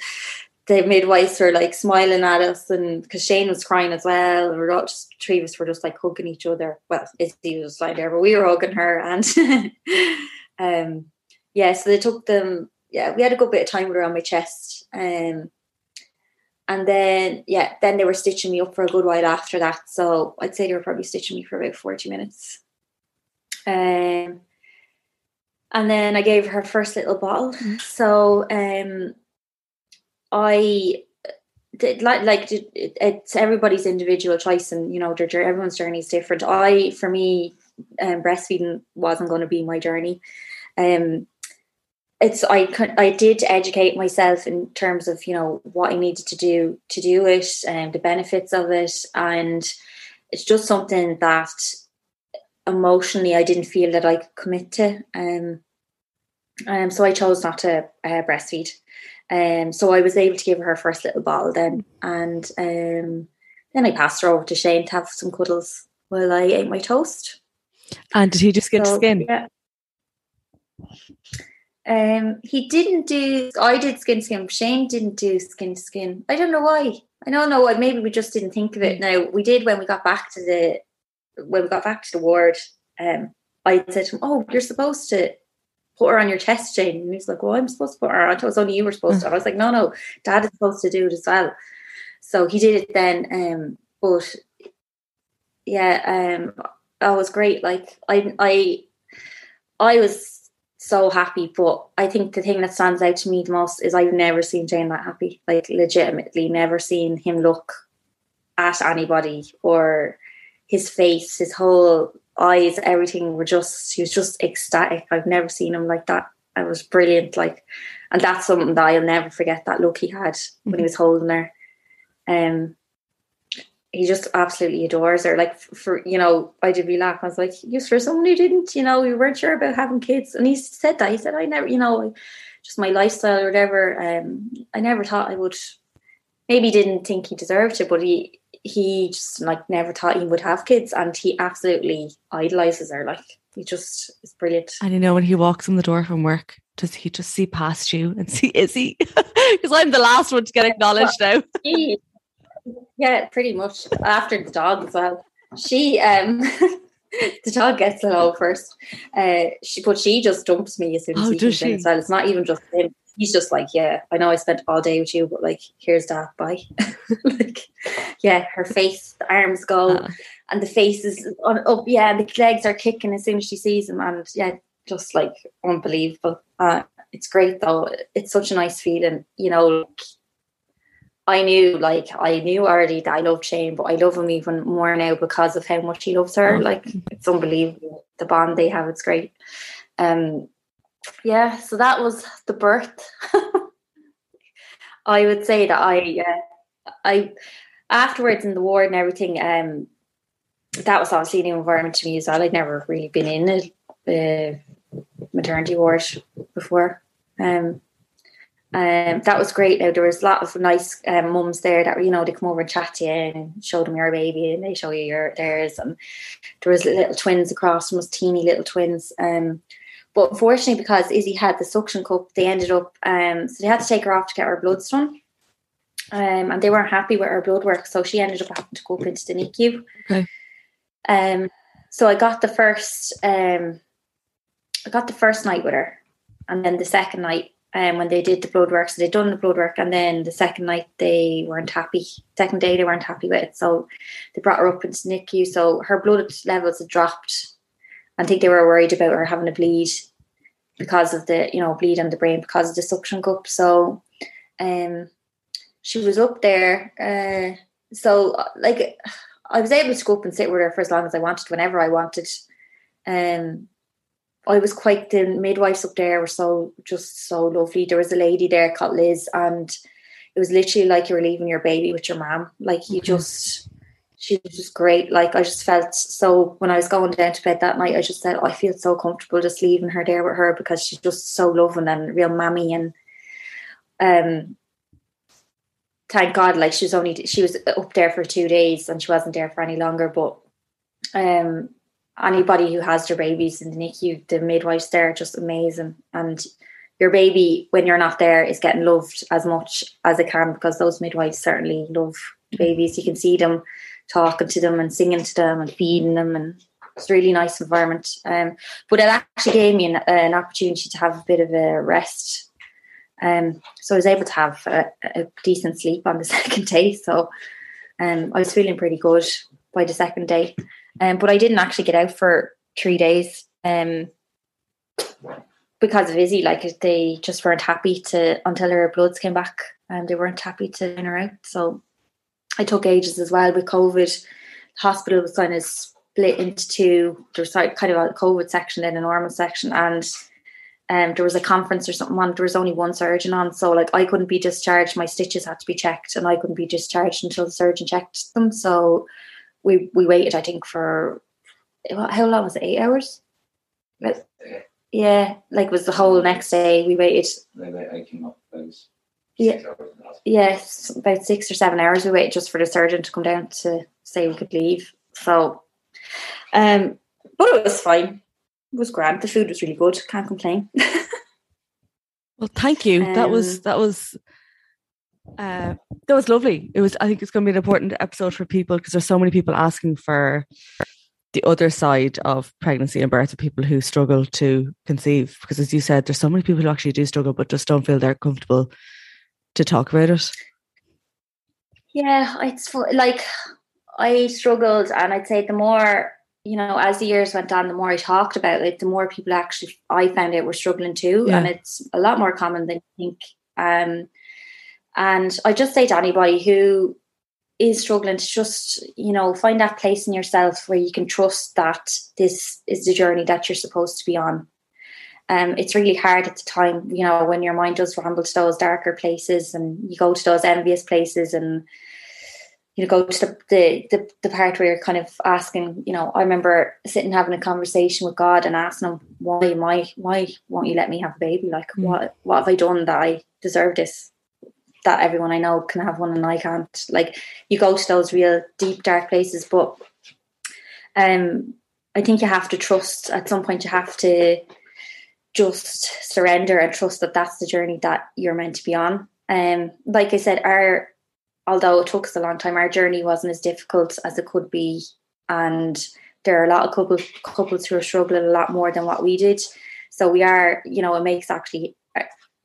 [SPEAKER 3] the midwives were like smiling at us, and because Shane was crying as well, and we are all just three of us were just like hugging each other. Well, Izzy was lying there, but we were hugging her, and um, yeah. So they took them. Yeah, we had a good bit of time with her on my chest. Um, and then yeah, then they were stitching me up for a good while after that. So I'd say they were probably stitching me for about 40 minutes. Um and then I gave her first little bottle. Mm-hmm. So um I did like like it's everybody's individual choice and you know everyone's journey is different. I for me um, breastfeeding wasn't going to be my journey. Um it's I I did educate myself in terms of you know what I needed to do to do it and the benefits of it, and it's just something that emotionally I didn't feel that I could commit to. Um, um so I chose not to uh, breastfeed. Um, so I was able to give her her first little bottle then, and um, then I passed her over to Shane to have some cuddles while I ate my toast.
[SPEAKER 2] And did he just get so, skin?
[SPEAKER 3] Yeah. Um, he didn't do. I did skin skin. Shane didn't do skin skin. I don't know why. I don't know. Why. Maybe we just didn't think of it. Now we did when we got back to the when we got back to the ward. Um, I said to him, "Oh, you're supposed to put her on your chest, Shane." And he's like, "Well, I'm supposed to put her on." It was only you were supposed to. I was like, "No, no, Dad is supposed to do it as well." So he did it then. Um, but yeah, um, that was great. Like I, I, I was so happy. But I think the thing that stands out to me the most is I've never seen Shane that happy. Like legitimately never seen him look at anybody or his face, his whole eyes, everything were just he was just ecstatic. I've never seen him like that. It was brilliant. Like and that's something that I'll never forget that look he had when he mm-hmm. was holding her. Um he just absolutely adores her. Like for you know, I did be laugh. I was like, "Just for someone who didn't, you know, we weren't sure about having kids." And he said that he said, "I never, you know, just my lifestyle or whatever. Um, I never thought I would. Maybe didn't think he deserved it, but he he just like never thought he would have kids, and he absolutely idolizes her. Like he just is brilliant.
[SPEAKER 2] And you know, when he walks in the door from work, does he just see past you and see Izzy? Because I'm the last one to get acknowledged now.
[SPEAKER 3] Yeah, pretty much. After the dog as well. She um the dog gets hello first. Uh she but she just dumps me as soon as oh, he in as well. It's not even just him. He's just like, Yeah, I know I spent all day with you, but like here's that, bye. like yeah, her face, the arms go uh. and the face is on up, yeah, and the legs are kicking as soon as she sees him and yeah, just like unbelievable. Uh it's great though. It's such a nice feeling, you know, like, I knew like I knew already that I loved Shane, but I love him even more now because of how much he loves her. Oh. Like it's unbelievable the bond they have. It's great. Um, yeah, so that was the birth. I would say that I, uh, I afterwards in the ward and everything. Um, that was obviously a new environment to me as well. I'd never really been in a, maternity ward before. Um, um, that was great. Now there was a lot of nice um, mums there that you know they come over and chat to you and show them your baby and they show you your theirs. And there was little twins across from us, teeny little twins. Um, but unfortunately, because Izzy had the suction cup, they ended up um, so they had to take her off to get her bloods done. Um, and they weren't happy with her blood work, so she ended up having to go up into the NICU. Okay. Um, so I got the first um I got the first night with her, and then the second night, um, when they did the blood work, so they'd done the blood work, and then the second night they weren't happy. Second day they weren't happy with it, so they brought her up into NICU. So her blood levels had dropped. I think they were worried about her having a bleed because of the you know bleed on the brain because of the suction cup. So, um, she was up there. Uh, so like I was able to go up and sit with her for as long as I wanted, whenever I wanted. Um, I was quite the midwives up there were so just so lovely. There was a lady there called Liz, and it was literally like you were leaving your baby with your mom. Like you just, she was just great. Like I just felt so when I was going down to bed that night, I just said oh, I feel so comfortable just leaving her there with her because she's just so loving and real mammy and um. Thank God, like she was only she was up there for two days and she wasn't there for any longer. But um, anybody who has their babies in the NICU, the midwives there are just amazing. And your baby, when you're not there, is getting loved as much as it can because those midwives certainly love babies. You can see them talking to them and singing to them and feeding them and it's a really nice environment. Um, but it actually gave me an, an, opportunity to have a bit of a rest. Um, so I was able to have a, a decent sleep on the second day. So um, I was feeling pretty good by the second day. Um, but I didn't actually get out for three days um, because of Izzy. Like they just weren't happy to until her bloods came back, and they weren't happy to send her out. So I took ages as well with COVID. The hospital was kind of split into two. There was kind of a COVID section and a normal section, and um, there was a conference or something on. There was only one surgeon on, so like I couldn't be discharged. My stitches had to be checked, and I couldn't be discharged until the surgeon checked them. So we we waited, I think, for how long was it? Eight hours. Yeah, like it was the whole next day. We waited.
[SPEAKER 5] I came up
[SPEAKER 3] yeah, yes, about six or seven hours. We waited just for the surgeon to come down to say we could leave. So, um, but it was fine. It was grand. The food was really good. Can't complain.
[SPEAKER 2] well, thank you. Um, that was um, that was uh, that was lovely. It was. I think it's going to be an important episode for people because there's so many people asking for the other side of pregnancy and birth of people who struggle to conceive. Because as you said, there's so many people who actually do struggle but just don't feel they're comfortable to talk about it.
[SPEAKER 3] Yeah, it's like I struggled, and I'd say the more you know, as the years went on, the more I talked about it, the more people actually I found out were struggling too, yeah. and it's a lot more common than you think. Um, and I just say to anybody who is struggling to just, you know, find that place in yourself where you can trust that this is the journey that you're supposed to be on. Um, it's really hard at the time, you know, when your mind does ramble to those darker places and you go to those envious places and you know go to the, the the, the part where you're kind of asking, you know, I remember sitting having a conversation with God and asking him, why I why won't you let me have a baby? Like mm. what what have I done that I deserve this? that everyone I know can have one and I can't. Like you go to those real deep dark places, but um, I think you have to trust. At some point, you have to just surrender and trust that that's the journey that you're meant to be on. Um, like I said, our although it took us a long time, our journey wasn't as difficult as it could be, and there are a lot of couple, couples who are struggling a lot more than what we did. So we are, you know, it makes actually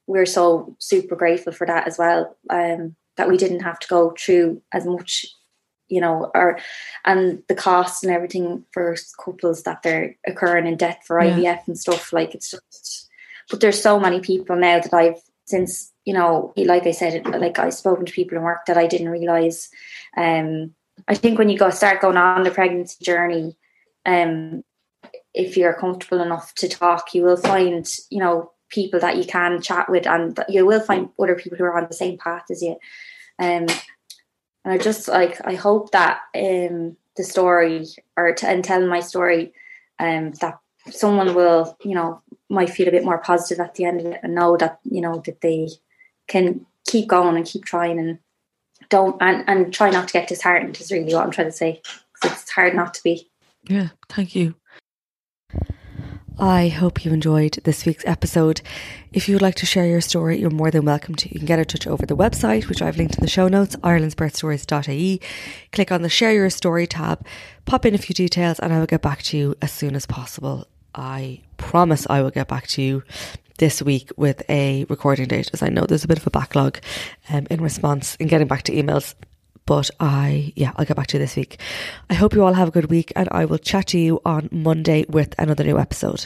[SPEAKER 3] we're so super grateful for that as well. Um, that we didn't have to go through as much, you know, or and the cost and everything for couples that they're occurring in debt for IVF yeah. and stuff. Like it's just, but there's so many people now that I've since you know, like I said, like I've spoken to people in work that I didn't realize. Um, I think when you go start going on the pregnancy journey, um, if you're comfortable enough to talk, you will find, you know, people that you can chat with, and you will find other people who are on the same path as you. Um, and I just like I hope that um, the story or t- and telling my story, um, that someone will you know might feel a bit more positive at the end of it and know that you know that they can keep going and keep trying and don't and, and try not to get disheartened is really what I'm trying to say. It's hard not to be.
[SPEAKER 2] Yeah, thank you. I hope you enjoyed this week's episode. If you would like to share your story, you're more than welcome to. You can get in touch over the website, which I've linked in the show notes, irelandsbirthstories.ie. Click on the Share Your Story tab, pop in a few details, and I will get back to you as soon as possible. I promise I will get back to you this week with a recording date, as I know there's a bit of a backlog um, in response in getting back to emails. But I, yeah, I'll get back to you this week. I hope you all have a good week, and I will chat to you on Monday with another new episode.